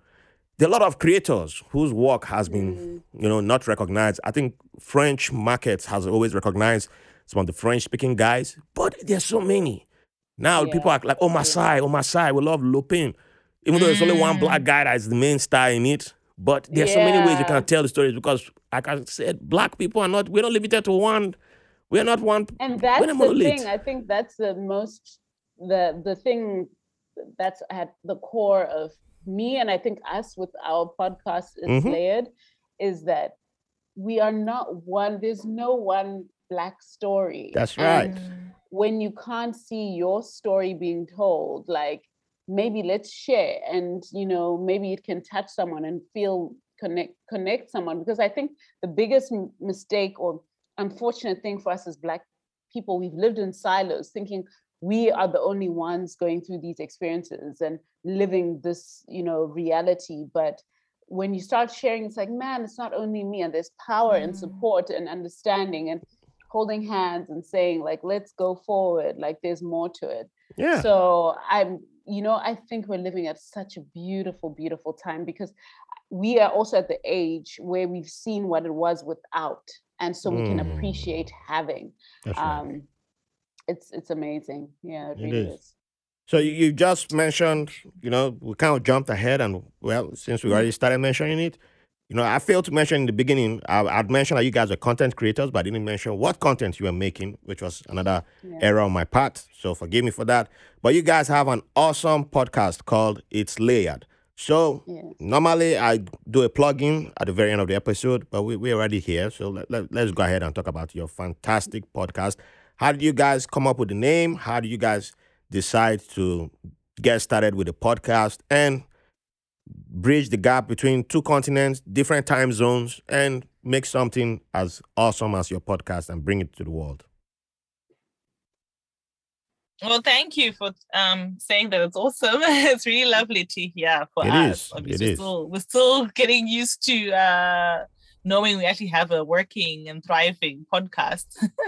There are a lot of creators whose work has been, mm. you know, not recognized. I think French markets has always recognized some of the French-speaking guys, but there's so many. Now Yeah. people are like, oh Masai, oh Masai, we love Lupin. Even though there's only one black mm. guy that is the main star in it. But there's so many ways you can tell the stories because, like I said, black people are not, we're not limited to one, we're not one. and that's the monolith. thing i think that's the most the the thing that's at the core of me and i think us with our podcast is Mhm. layered is that we are not one there's no one black story That's And right. when you can't see your story being told like maybe let's share and you know maybe it can touch someone and feel connect connect someone because i think the biggest m- mistake or unfortunate thing for us as black people we've lived in silos thinking we are the only ones going through these experiences and living this you know reality but when you start sharing it's like man it's not only me and there's power and Mm. support and understanding and holding hands and saying like let's go forward like there's more to it Yeah. so i'm you know i think we're living at such a beautiful beautiful time because we are also at the age where we've seen what it was without and so we can Mm. appreciate having That's right. um it's it's amazing yeah it It really is. is, So you, you just mentioned, you know, we kind of jumped ahead, and well, since we already started mentioning it, you know, I failed to mention in the beginning. I, I'd mentioned that you guys are content creators, but I didn't mention what content you were making, which was another Yeah. error on my part. So forgive me for that. But you guys have an awesome podcast called It's Layered. So yeah normally I do a plug-in at the very end of the episode, but we, we're already here. So let, let, let's go ahead and talk about your fantastic podcast. How did you guys come up with the name? How do you guys decide to get started with the podcast and bridge the gap between two continents, different time zones, and make something as awesome as your podcast and bring it to the world? Well, thank you for um, saying that it's awesome. it's really lovely to hear for It us. is, Obviously, it we're. Still, we're still getting used to uh, knowing we actually have a working and thriving podcast.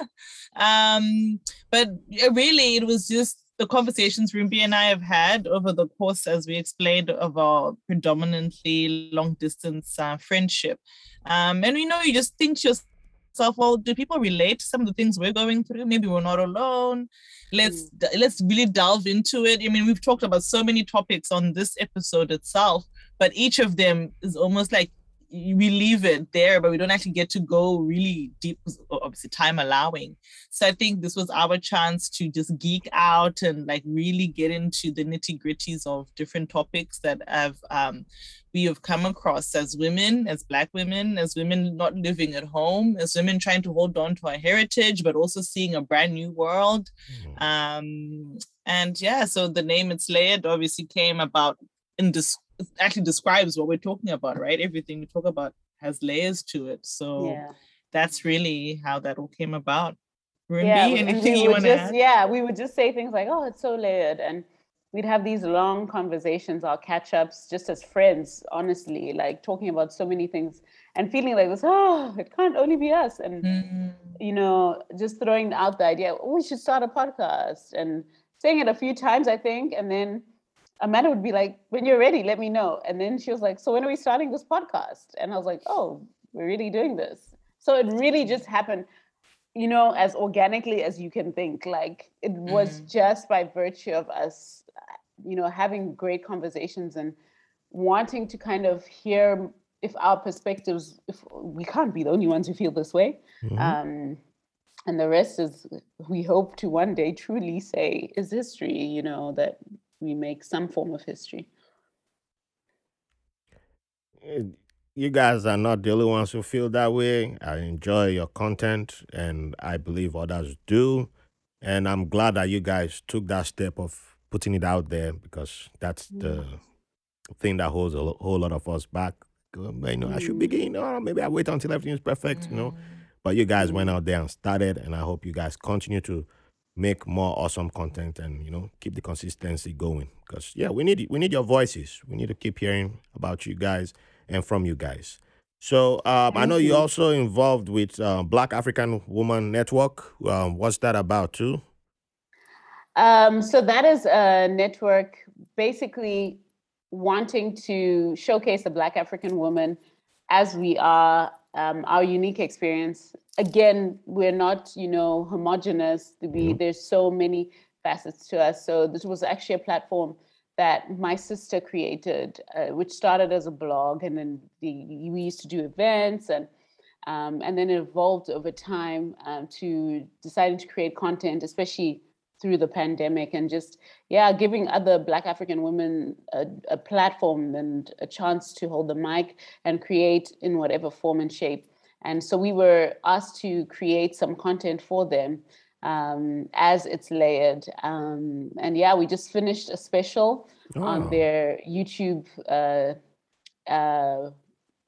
um, but really, it was just the conversations Rumbi and I have had over the course, as we explained, of our predominantly long distance uh, friendship. Um, and we know you just think to yourself, well, do people relate to some of the things we're going through? Maybe we're not alone let's d- let's really delve into it i mean we've talked about so many topics on this episode itself but each of them is almost like we leave it there but we don't actually get to go really deep, obviously time allowing so i think this was our chance to just geek out and like really get into the nitty gritties of different topics that have um, we have come across as women, as Black women, as women not living at home, as women trying to hold on to our heritage, but also seeing a brand new world. Um, and yeah, so the name It's Layered obviously came about in this actually describes what we're talking about, right? Everything we talk about has layers to it. So yeah that's really how that all came about. Yeah, we- anything we you would want to just add? yeah, we would just say things like, "Oh, it's so layered," and we'd have these long conversations, our catch ups, just as friends, honestly, like talking about so many things and feeling like this. Oh, it can't only be us, and Mm, you know, just throwing out the idea, oh, we should start a podcast, and saying it a few times, I think, and then. Amanda would be like, "When you're ready, let me know." And then she was like, "So when are we starting this podcast?" And I was like, "Oh, we're really doing this." So it really just happened you know, as organically as you can think. Like it was just by virtue of us, you know, having great conversations and wanting to kind of hear if our perspectives, if we can't be the only ones who feel this way. Mhm. Um, and the rest is, we hope to one day truly say is history, you know, that we make some form of history. You guys are not the only ones who feel that way. I enjoy your content, and I believe others do. And I'm glad that you guys took that step of putting it out there because that's mm. the thing that holds a whole lot of us back. You know, I should Mm. begin, or maybe I wait until everything is perfect. You know, mm. but you guys went mm. out there and started, and I hope you guys continue to make more awesome content and you know keep the consistency going because yeah we need we need your voices we need to keep hearing about you guys and from you guys so um, i know you you. also involved with uh, black african woman network um, what's that about too Um, so that is a network basically wanting to showcase the Black African woman as we are, um, our unique experience. Again, we're not, you know, homogenous. We, There's so many facets to us. So this was actually a platform that my sister created, uh, which started as a blog, and then the, we used to do events and um, and then it evolved over time um, to deciding to create content, especially through the pandemic, and just yeah, giving other Black African women a, a platform and a chance to hold the mic and create in whatever form and shape. And so we were asked to create some content for them um, as it's layered. Um, and yeah, we just finished a special Oh. on their YouTube uh, uh,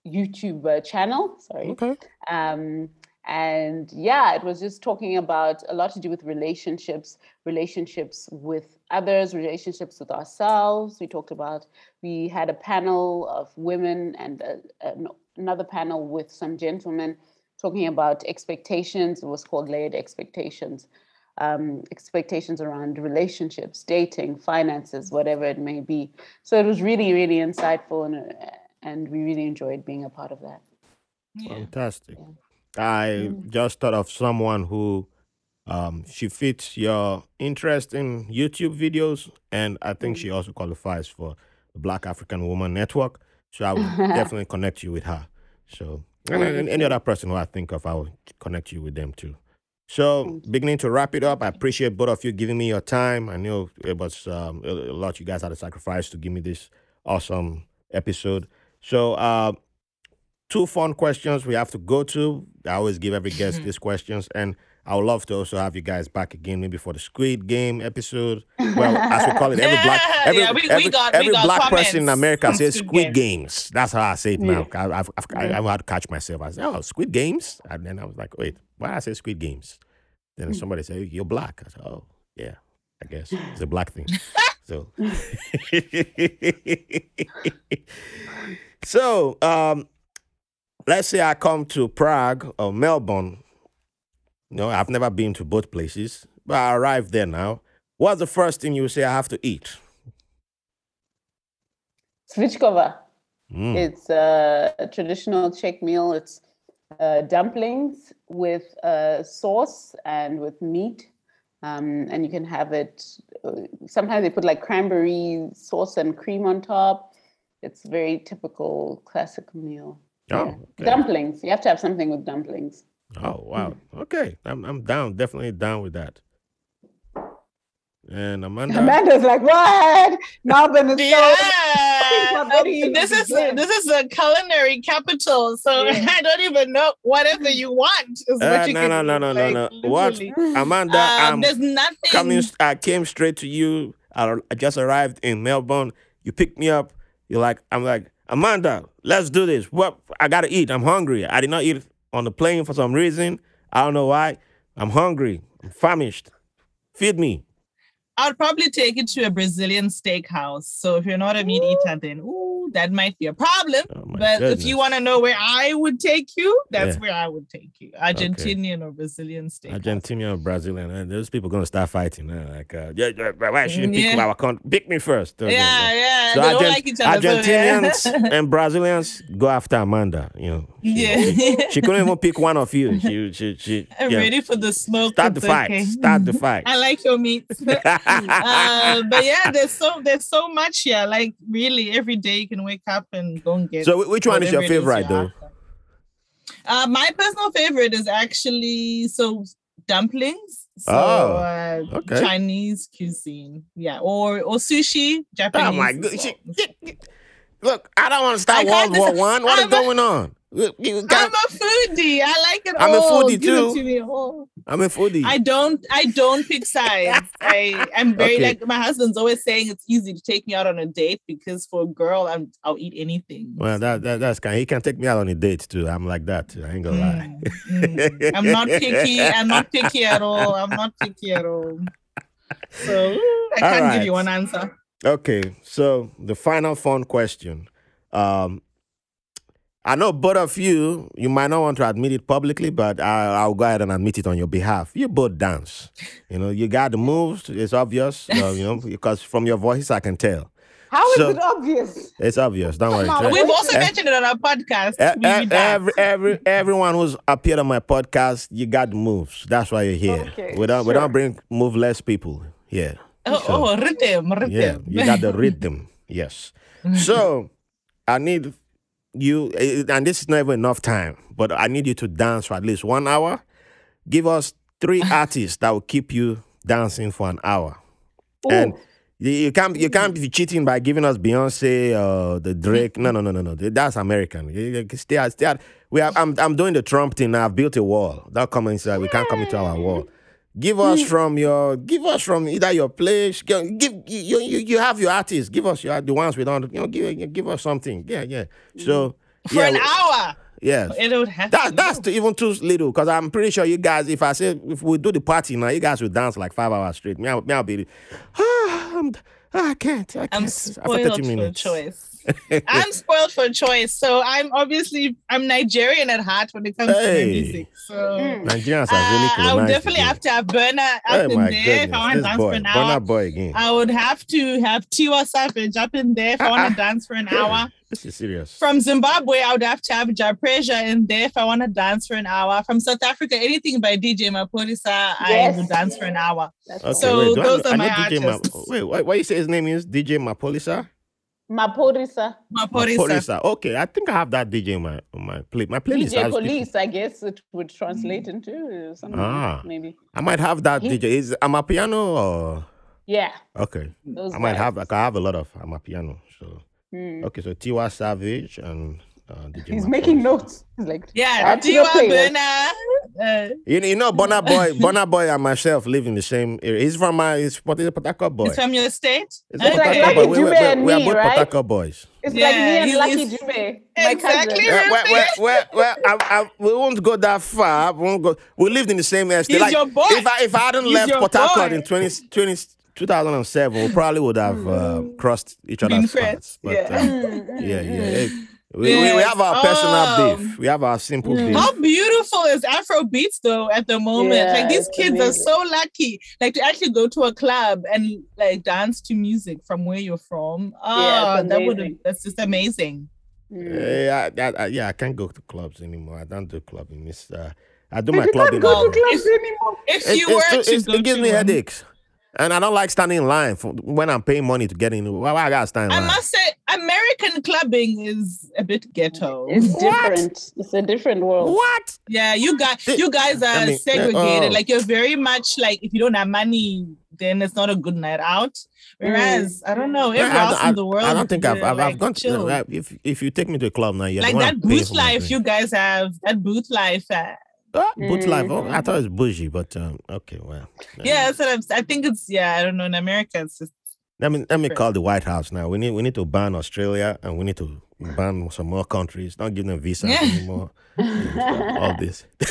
YouTube uh, channel. Sorry. okay Um, and yeah, it was just talking about a lot to do with relationships, relationships with others, relationships with ourselves. We talked about, we had a panel of women and uh, an- another panel with some gentlemen talking about expectations. It was called Layered Expectations. Um, expectations around relationships, dating, finances, whatever it may be. So it was really, really insightful, and uh, and we really enjoyed being a part of that. Yeah. Fantastic. I just thought of someone who um, she fits your interest in YouTube videos, and I think she also qualifies for the Black African Woman Network. So I will definitely connect you with her. So and, and any other person who I think of, I will connect you with them too. So beginning to wrap it up, I appreciate both of you giving me your time. I know it was um, a a lot you guys had to sacrifice to give me this awesome episode. So uh, two fun questions we have to go to. I always give every guest these questions, and I would love to also have you guys back again, maybe for the Squid Game episode. Well, as we call it, every black, every, Yeah, we- we every, got- we every got black person in America says Squid Games. That's how I say it now. I, I've, I've, I've had to catch myself. I said, "Oh, Squid Games," and then I was like, "Wait, why I say Squid Games?" Then somebody said, "You're black." I said, "Oh, yeah, I guess it's a black thing." so, so um, let's say I come to Prague or Melbourne. No, I've never been to both places, but I arrived there now. What's the first thing you say I have to eat? Svíčková. Mm. It's uh, a traditional Czech meal. It's uh, dumplings with uh, sauce and with meat. Um, and you can have it, uh, sometimes they put like cranberry sauce and cream on top. It's very typical classic meal. Oh, okay. Dumplings. You have to have something with dumplings. Oh wow. Okay, I'm I'm down. Definitely down with that. And Amanda. Amanda's like, what? Melbourne is so. Yeah. What do this is begin? this is a culinary capital, so Yeah. I don't even know whatever you want is what Uh, you no, can no, no, no, no, like, no. What. Amanda? Um, I'm there's nothing. coming. I came straight to you. I, I just arrived in Melbourne. You picked me up. You're like, I'm like, Amanda, let's do this. What? I gotta eat. I'm hungry. I did not eat on the plane for some reason. I don't know why. I'm hungry. I'm famished. Feed me. I'd probably take it to a Brazilian steakhouse. So if you're not a meat eater, then ooh, that might be a problem. Oh, but if you want to know where I would take you, that's Yeah. where I would take you. Argentinian or Brazilian steakhouse. Argentinian or Brazilian, and those people gonna start fighting now. Like, uh, yeah, yeah, why shouldn't pick Yeah. our country? Pick me first. Yeah, yeah. So they Argent- like each other. Argentinians and Brazilians go after Amanda. You know, she, Yeah. she couldn't even pick one of you. She, she, she. I'm yeah. ready for the smoke. Start the fight. okay. Start the fight. I like your meat. uh, but yeah, there's so there's so much here. Like really, every day you can wake up and go and get. so, which one is your favorite, though? Uh, my personal favorite is actually so dumplings. So Oh, uh, okay. Chinese cuisine, yeah, or or sushi, Japanese. Oh my god! well. Look, I don't want to start I World War One. What is I'm a- going on? You- got- I'm a foodie. I like it I'm a all. foodie Give it too. to. I'm a foodie. I don't I don't pick sides. I I'm very Okay. like my husband's always saying it's easy to take me out on a date because for a girl I'm I'll eat anything. well, that, that that's kind. He can take me out on a date too. I'm like that. Too. I ain't gonna lie. Mm, mm. I'm not picky. I'm not picky at all. I'm not picky at all. So I can't All give you one answer. Okay, so the final fun question. Um, I know both of you, you might not want to admit it publicly, but I, I'll go ahead and admit it on your behalf. You both dance. You know, you got the moves. It's obvious, uh, you know, because from your voice I can tell. How is So- it obvious? It's obvious. Don't worry. We've also Eh, mentioned it on our podcast. Eh, eh, every, every, everyone who's appeared on my podcast, you got the moves. That's why you're here. Okay, we don't we don't bring moveless people here. oh, so- oh, rhythm, rhythm. Yeah, you got the rhythm. Yes. So I need you, eh, and this is not even enough time, but I need you to dance for at least one hour. Give us three artists that will keep you dancing for an hour. And you, can't you can't be cheating by giving us Beyonce or the Drake. No, no, no, no, no. That's American. Stay stay. We have, I'm I'm doing the Trump thing now. I've built a wall. Don't come inside. We can't come into our wall. Give us from your give us from either your place. Give you you, you have your artists. Give us your the ones we don't. You know, give give us something. Yeah, yeah. So For yeah, an hour. yeah. It would have That that's too, even too little because I'm pretty sure you guys. If I say if we do the party now, you guys will dance like five hours straight. Me, I'll, me, I'll be. Ah, I'm, I can't. I can't. I'm spoiled 30 for choice. I'm spoiled for choice. So I'm obviously I'm Nigerian at heart when it comes to Hey. my music. So Mm. Nigerians are really uh, I would colonized definitely have to have Burna up Oh in my there if I want to dance boy, for an Burna hour. boy again. I would have to have Tiwa Savage up in there if I want to dance for an hour. This is serious. From Zimbabwe, I would have to have Jah Prayzah in there if I want to dance for an hour. From South Africa, anything by DJ Mapolisa, I would dance for an hour. That's Okay, So wait, do I those are I my know DJ Ma- wait, why, what you say his name is? DJ Mapolisa? Maphorisa. Mapolisa. Mapolisa. Okay, I think I have that DJ in my on my play. My playlist DJ has people- Police, I guess it would translate into uh, something Ah. maybe. I might have that He- DJ. Is I'm a piano or Yeah. okay? Those I might have guys. like I have a lot of I'm a piano. So Mm. okay, so Tiwa Savage and uh, He's making notes. He's like, Yeah, Add to your Tiwa. Burna. Uh, You, you know, Burna Boy, Burna Boy and myself live in the same area. He's from my, he's Port he's a Port boy. it's from your state. It's It's a Port like Lucky boy. We, we, Dube we, and we are me, both Port right? Harcourt boys. It's Yeah, like me and he's- Lucky he's- Jube. My Exactly cousin. right. Well, well, well, well, I, I, we won't go that far. We, won't go, we lived in the same estate. He's your boy. If I, if I hadn't He's left your Port Harcourt boy. in 20, 20, 2007, we probably would have uh, crossed each Been other's paths. But, yeah. uh, Mm, mm, yeah, mm. yeah. It- we, we, we have our personal Oh. beef. We have our simple beef. How beautiful is Afro beats though at the moment? Yeah, like these kids amazing. are so lucky, like to actually go to a club and like dance to music from where you're from. Oh, Yeah, that would that's just amazing. Mm. Yeah, I, I, I, yeah, I can't go to clubs anymore. I don't do clubbing. It's, uh, I do But my you clubbing. can't go at to home. clubs anymore. If It, you it's were too- to it's- go it gives to me one- headaches. And I don't like standing in line for when I'm paying money to get in. Why, why I gotta stand in I line? must say, American clubbing is a bit ghetto. It's What? different. It's a different world. What? Yeah, you guys, you guys are I mean, segregated. oh. Like you're very much like if you don't have money, then it's not a good night out. Whereas I don't know, Yeah, everywhere I, else I- in the world, I don't think I've, they're, I've, I've gone to, chill. uh, if if you take me to a club now, you're like that booth life you guys have. That booth life. Uh, Ah, boot life. Oh, I thought it was bougie, but um, okay, well. yeah, that's what I'm, I think it's yeah. I don't know. In America, it's just Let me let me Right. call the White House now. We need we need to ban Australia and we need to ban some more countries. Not give them visas Yeah. anymore. All this. you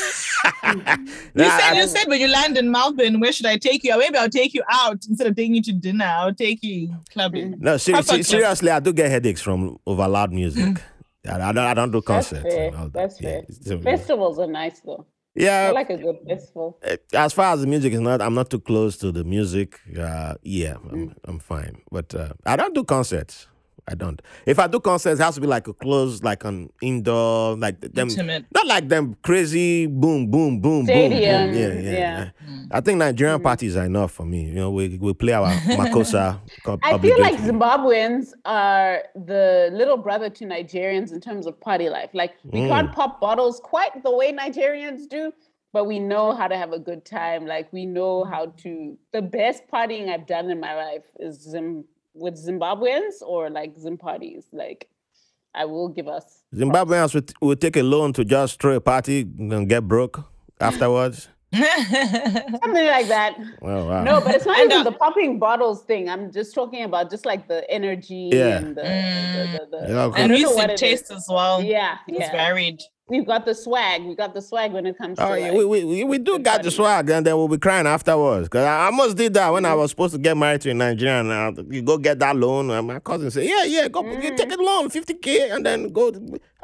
Nah, said I- you said when you land in Melbourne, where should I take you? Or maybe I'll take you out instead of taking you to dinner. I'll take you clubbing. No, ser- Proper club. seriously, I do get headaches from over loud music. I, I don't, I don't do That's concerts. fair. and all that. That's Yeah, fair. so- Festivals are nice though. I yeah. like a good festival. eh, As far as the music is not, I'm not too close to the music. Uh, yeah, I'm, I'm fine. But uh, I don't do concerts. I don't. If I do concerts, it has to be like a closed, like an indoor, like them. Intimate. Not like them crazy boom, boom, boom, boom, boom. Stadium, Yeah, yeah. yeah. yeah. I think Nigerian parties are enough for me. You know, we we play our Makossa. I feel like. Zimbabweans are the little brother to Nigerians in terms of party life. Like we Mm. can't pop bottles quite the way Nigerians do, but we know how to have a good time. Like we know how to. The best partying I've done in my life is Zim, with Zimbabweans or like Zim parties. Like I will give us. Zimbabweans would, would take a loan to just throw a party and get broke afterwards. Something like that. Well, wow. No, but it's not And, even uh, the popping bottles thing. I'm just talking about just like the energy Yeah. and the, the, the, the Yeah, okay. And don't know music it is. taste as well. Yeah, It's yeah. varied. We've got the swag. We got the swag when it comes Oh, to yeah, like, we, we, we, we do good got the swag, and then we'll be crying afterwards. Because I almost did that when I Mm-hmm. was supposed to get married to a Nigerian. You go get that loan. And my cousin said, Yeah, yeah, go you take Mm. a loan, 50K, and then go.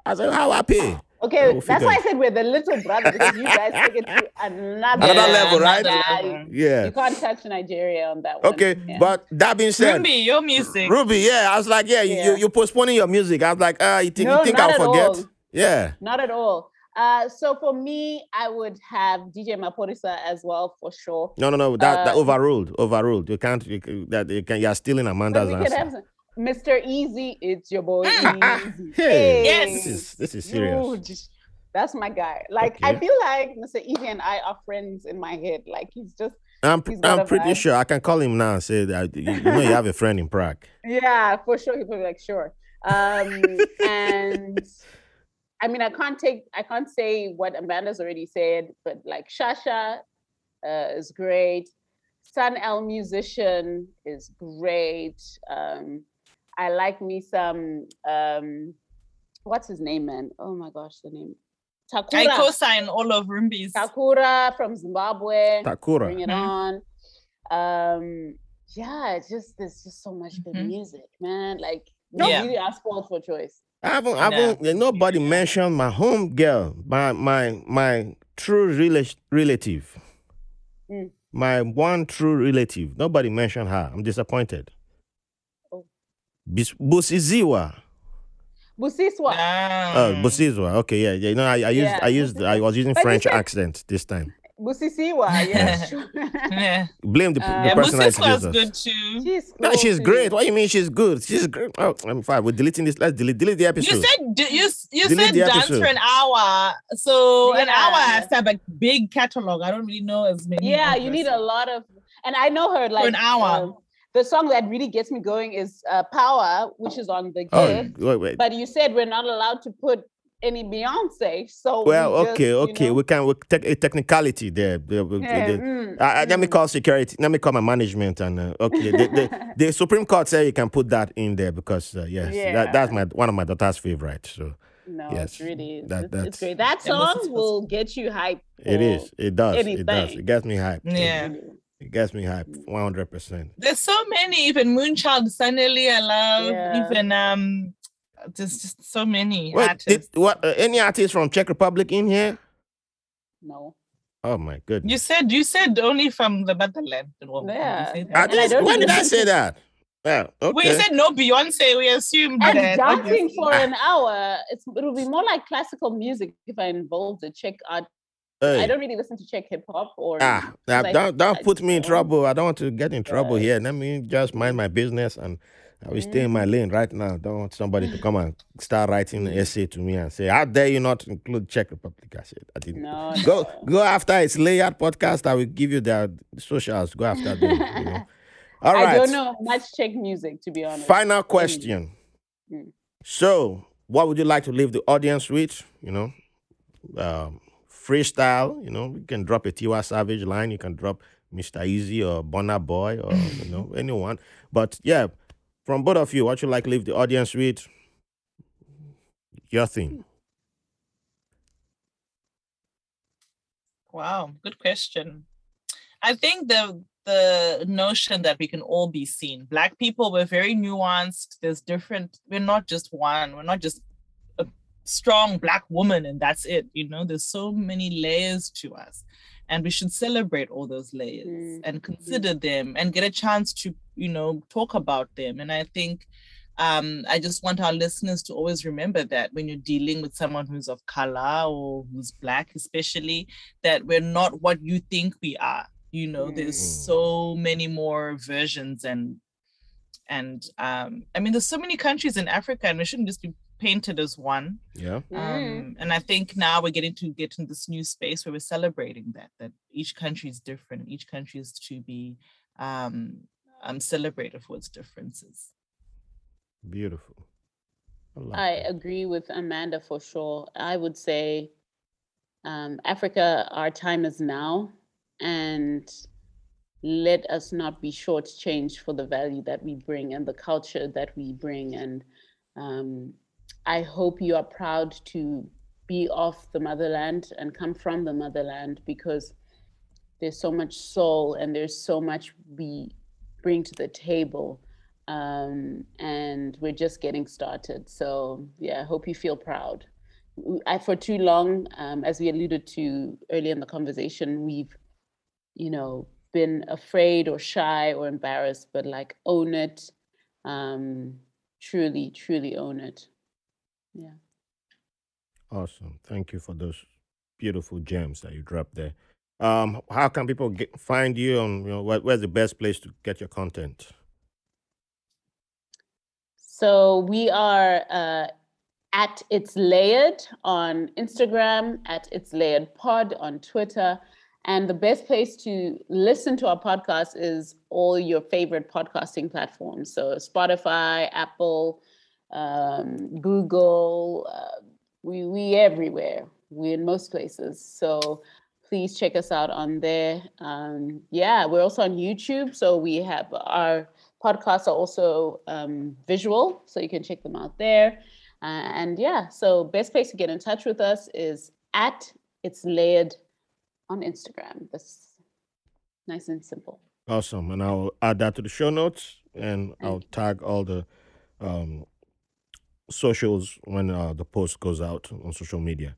I said, How I pay? Okay, We'll that's why I said we're the little brother because you guys take it to another, Another level, right? Yeah, you, Yeah. you can't touch Nigeria on that one. Okay, Yeah. but that being said, Rumbi, your music. Rumbi, yeah, I was like, yeah, You, Yeah. you, you're postponing your music. I was like, uh, you think, No, you think not I'll at forget? all. Yeah. not at all. Uh, so for me, I would have DJ Maphorisa as well for sure. No, no, no. That, that Uh, overruled. Overruled. You can't. You, can- that you can. You're stealing Amanda's we could answer. have Mr. Eazi, it's your boy Ah, Eazi. hey, Yes. This is this is serious. Huge. That's my guy. Like I feel like Mr. Eazi and I are friends in my head. Like he's just I'm He's I'm pretty vibe. sure I can call him now and say that you, you know you have a friend in Prague. yeah, for sure. He'll be like, sure. Um, and I mean, I can't take, I can't say what Amanda's already said, but like Shasha uh, is great. Sun El musician is great. Um, I like me some. Um, what's his name, man? Oh my gosh, the name. I Takura. co-sign all of Rumbi's. Takura from Zimbabwe. Takura. Bring Takura. it on. Um, yeah, it's just there's just so much good Mhm. music, man. Like No, Yeah. you are spoiled for choice. I haven't, I No. haven't, nobody mentioned my home girl, my my my true rela- relative, Mm. my one true relative. Nobody mentioned her. I'm disappointed. Oh. Bis- Busiziwa. Busiswa. Oh, Busizwa. Okay, yeah, yeah. You know, I, I used, Yeah, I used, I was using But you French said- accent this time. Busisiwa. Yes. yeah, Blame the, Uh, the yeah person I Busis good too. she's No, cool she's too. great. What do you mean she's good? She's great. Oh, I'm fine. We're deleting this. Let's delete, delete the episode. You said you you Delete said dance episode. for an hour, so an hour has to have a big catalog. I don't really know as many. Yeah, you need a lot of, and I know her like an hour. um, the song that really gets me going is uh, "Power," which is on the oh, wait, wait. But you said we're not allowed to put any Beyonce, so we Well, just, okay, you okay. know- We can we take a technicality there. The- the- Yeah, the- mm, I- I- let me mm. call security. Let me call my management and uh, okay. The, the, the Supreme Court say you can put that in there because uh, yes, that, that's my one of my daughter's favorite. So No, Yes, it's really is. that- it's, that's- it's great. That song Mrs. will get you hyped. It is. It does. It does. It gets me hyped. It- Yeah. It gets me hyped. One hundred percent. There's so many. Even Moonchild, Sunny I love. Yeah. Even um, there's just so many Wait, did, artists. what? Uh, any artists from Czech Republic in here? No. Oh my goodness. You said you said only from the motherland. Well, did you Yeah. say I that? And I did- don't when did I say that? Yeah. Okay. Well, you said no Beyonce. We assumed And that. dancing obviously. for an hour, it's it will be more like classical music if I involve the Czech art. Hey. I don't really listen to Czech hip hop or Ah, now, like, don't don't put me in trouble. I don't want to get in trouble Yeah. here. Let me just mind my business and I will stay in my lane right now. Don't want somebody to come and start writing an essay to me and say, "How dare you not include Czech Republic?" I said, "I didn't." no. Go no. go after It's Layered podcast. I will give you their socials. Go after them. You know? All right. I don't know much Czech music to be honest. Final question. Mm. So, what would you like to leave the audience with? You know, um, freestyle. You know, you can drop a Tiwa Savage line. You can drop Mr. Eazi or Burna Boy or you know anyone. But yeah, from both of you, what you like leave the audience with? Your thing. Wow, good question. I think the the notion that we can all be seen. Black people, we're very nuanced. There's different, we're not just one, we're not just a strong black woman and that's it. You know, there's so many layers to us. And we should celebrate all those layers Mm, and consider them and get a chance to, you know, talk about them. And I think um, I just want our listeners to always remember that when you're dealing with someone who's of color or who's black, especially, that we're not what you think we are. You know, there's Mm. so many more versions and and um, I mean, there's so many countries in Africa, and we shouldn't just be painted as one. Yeah. Mm. Um, and I think now we're getting to get in this new space where we're celebrating that that each country is different, and each country is to be um, um, celebrated for its differences. Beautiful. I, I agree with Amanda for sure. I would say um, Africa, our time is now, and let us not be shortchanged for the value that we bring and the culture that we bring. And um, I hope you are proud to be of the motherland and come from the motherland because there's so much soul and there's so much we bring to the table um, and we're just getting started. So yeah, I hope you feel proud. I, for too long, um, as we alluded to earlier in the conversation, we've, you know, been afraid or shy or embarrassed, but like own it, um, truly, truly own it. Yeah. Awesome. Thank you for those beautiful gems that you dropped there. Um, how can people get, find you? On you know, where, where's the best place to get your content? So we are uh, at It's Layered on Instagram, at It's Layered Pod on Twitter. And the best place to listen to our podcast is all your favorite podcasting platforms. So Spotify, Apple, um, Google, uh, we we everywhere. We're in most places. So please check us out on there. Um, yeah, we're also on YouTube. So we have our podcasts are also um, visual, so you can check them out there. Uh, and yeah, so best place to get in touch with us is at it's layered on Instagram. That's nice and simple. Awesome. And I'll add that to the show notes and I'll tag all the um, socials when uh, the post goes out on social media.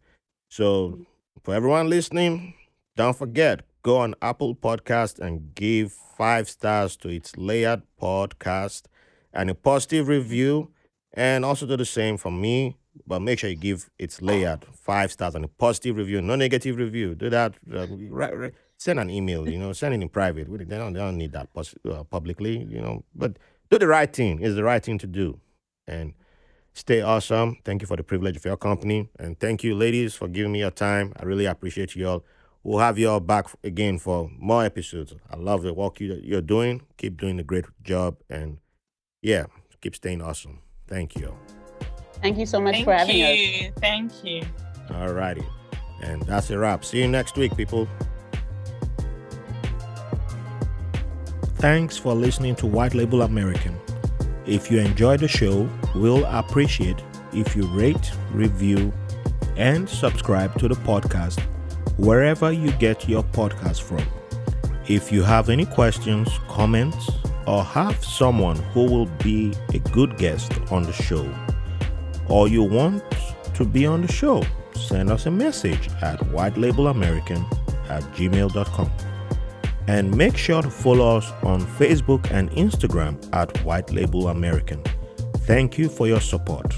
So for everyone listening, don't forget go on Apple Podcast and give five stars to its layered podcast and a positive review, and also do the same for me. But make sure you give its layered five stars and a positive review, no negative review. Do that. Uh, right, right. Send an email, you know, send it in private. They don't, they don't need that pos- uh, publicly, you know. But do the right thing. It's the right thing to do. And stay awesome. Thank you for the privilege of your company. And thank you, ladies, for giving me your time. I really appreciate you all. We'll have you all back again for more episodes. I love the work you, you're doing. Keep doing a great job. And yeah, keep staying awesome. Thank you. Thank you so much Thank for having us. you. Thank you. All righty. And that's a wrap. See you next week, people. Thanks for listening to White Label American. If you enjoy the show, we'll appreciate if you rate, review, and subscribe to the podcast wherever you get your podcast from. If you have any questions, comments, or have someone who will be a good guest on the show, or you want to be on the show, send us a message at whitelabelamerican at gmail.com. And make sure to follow us on Facebook and Instagram at White Label American. Thank you for your support.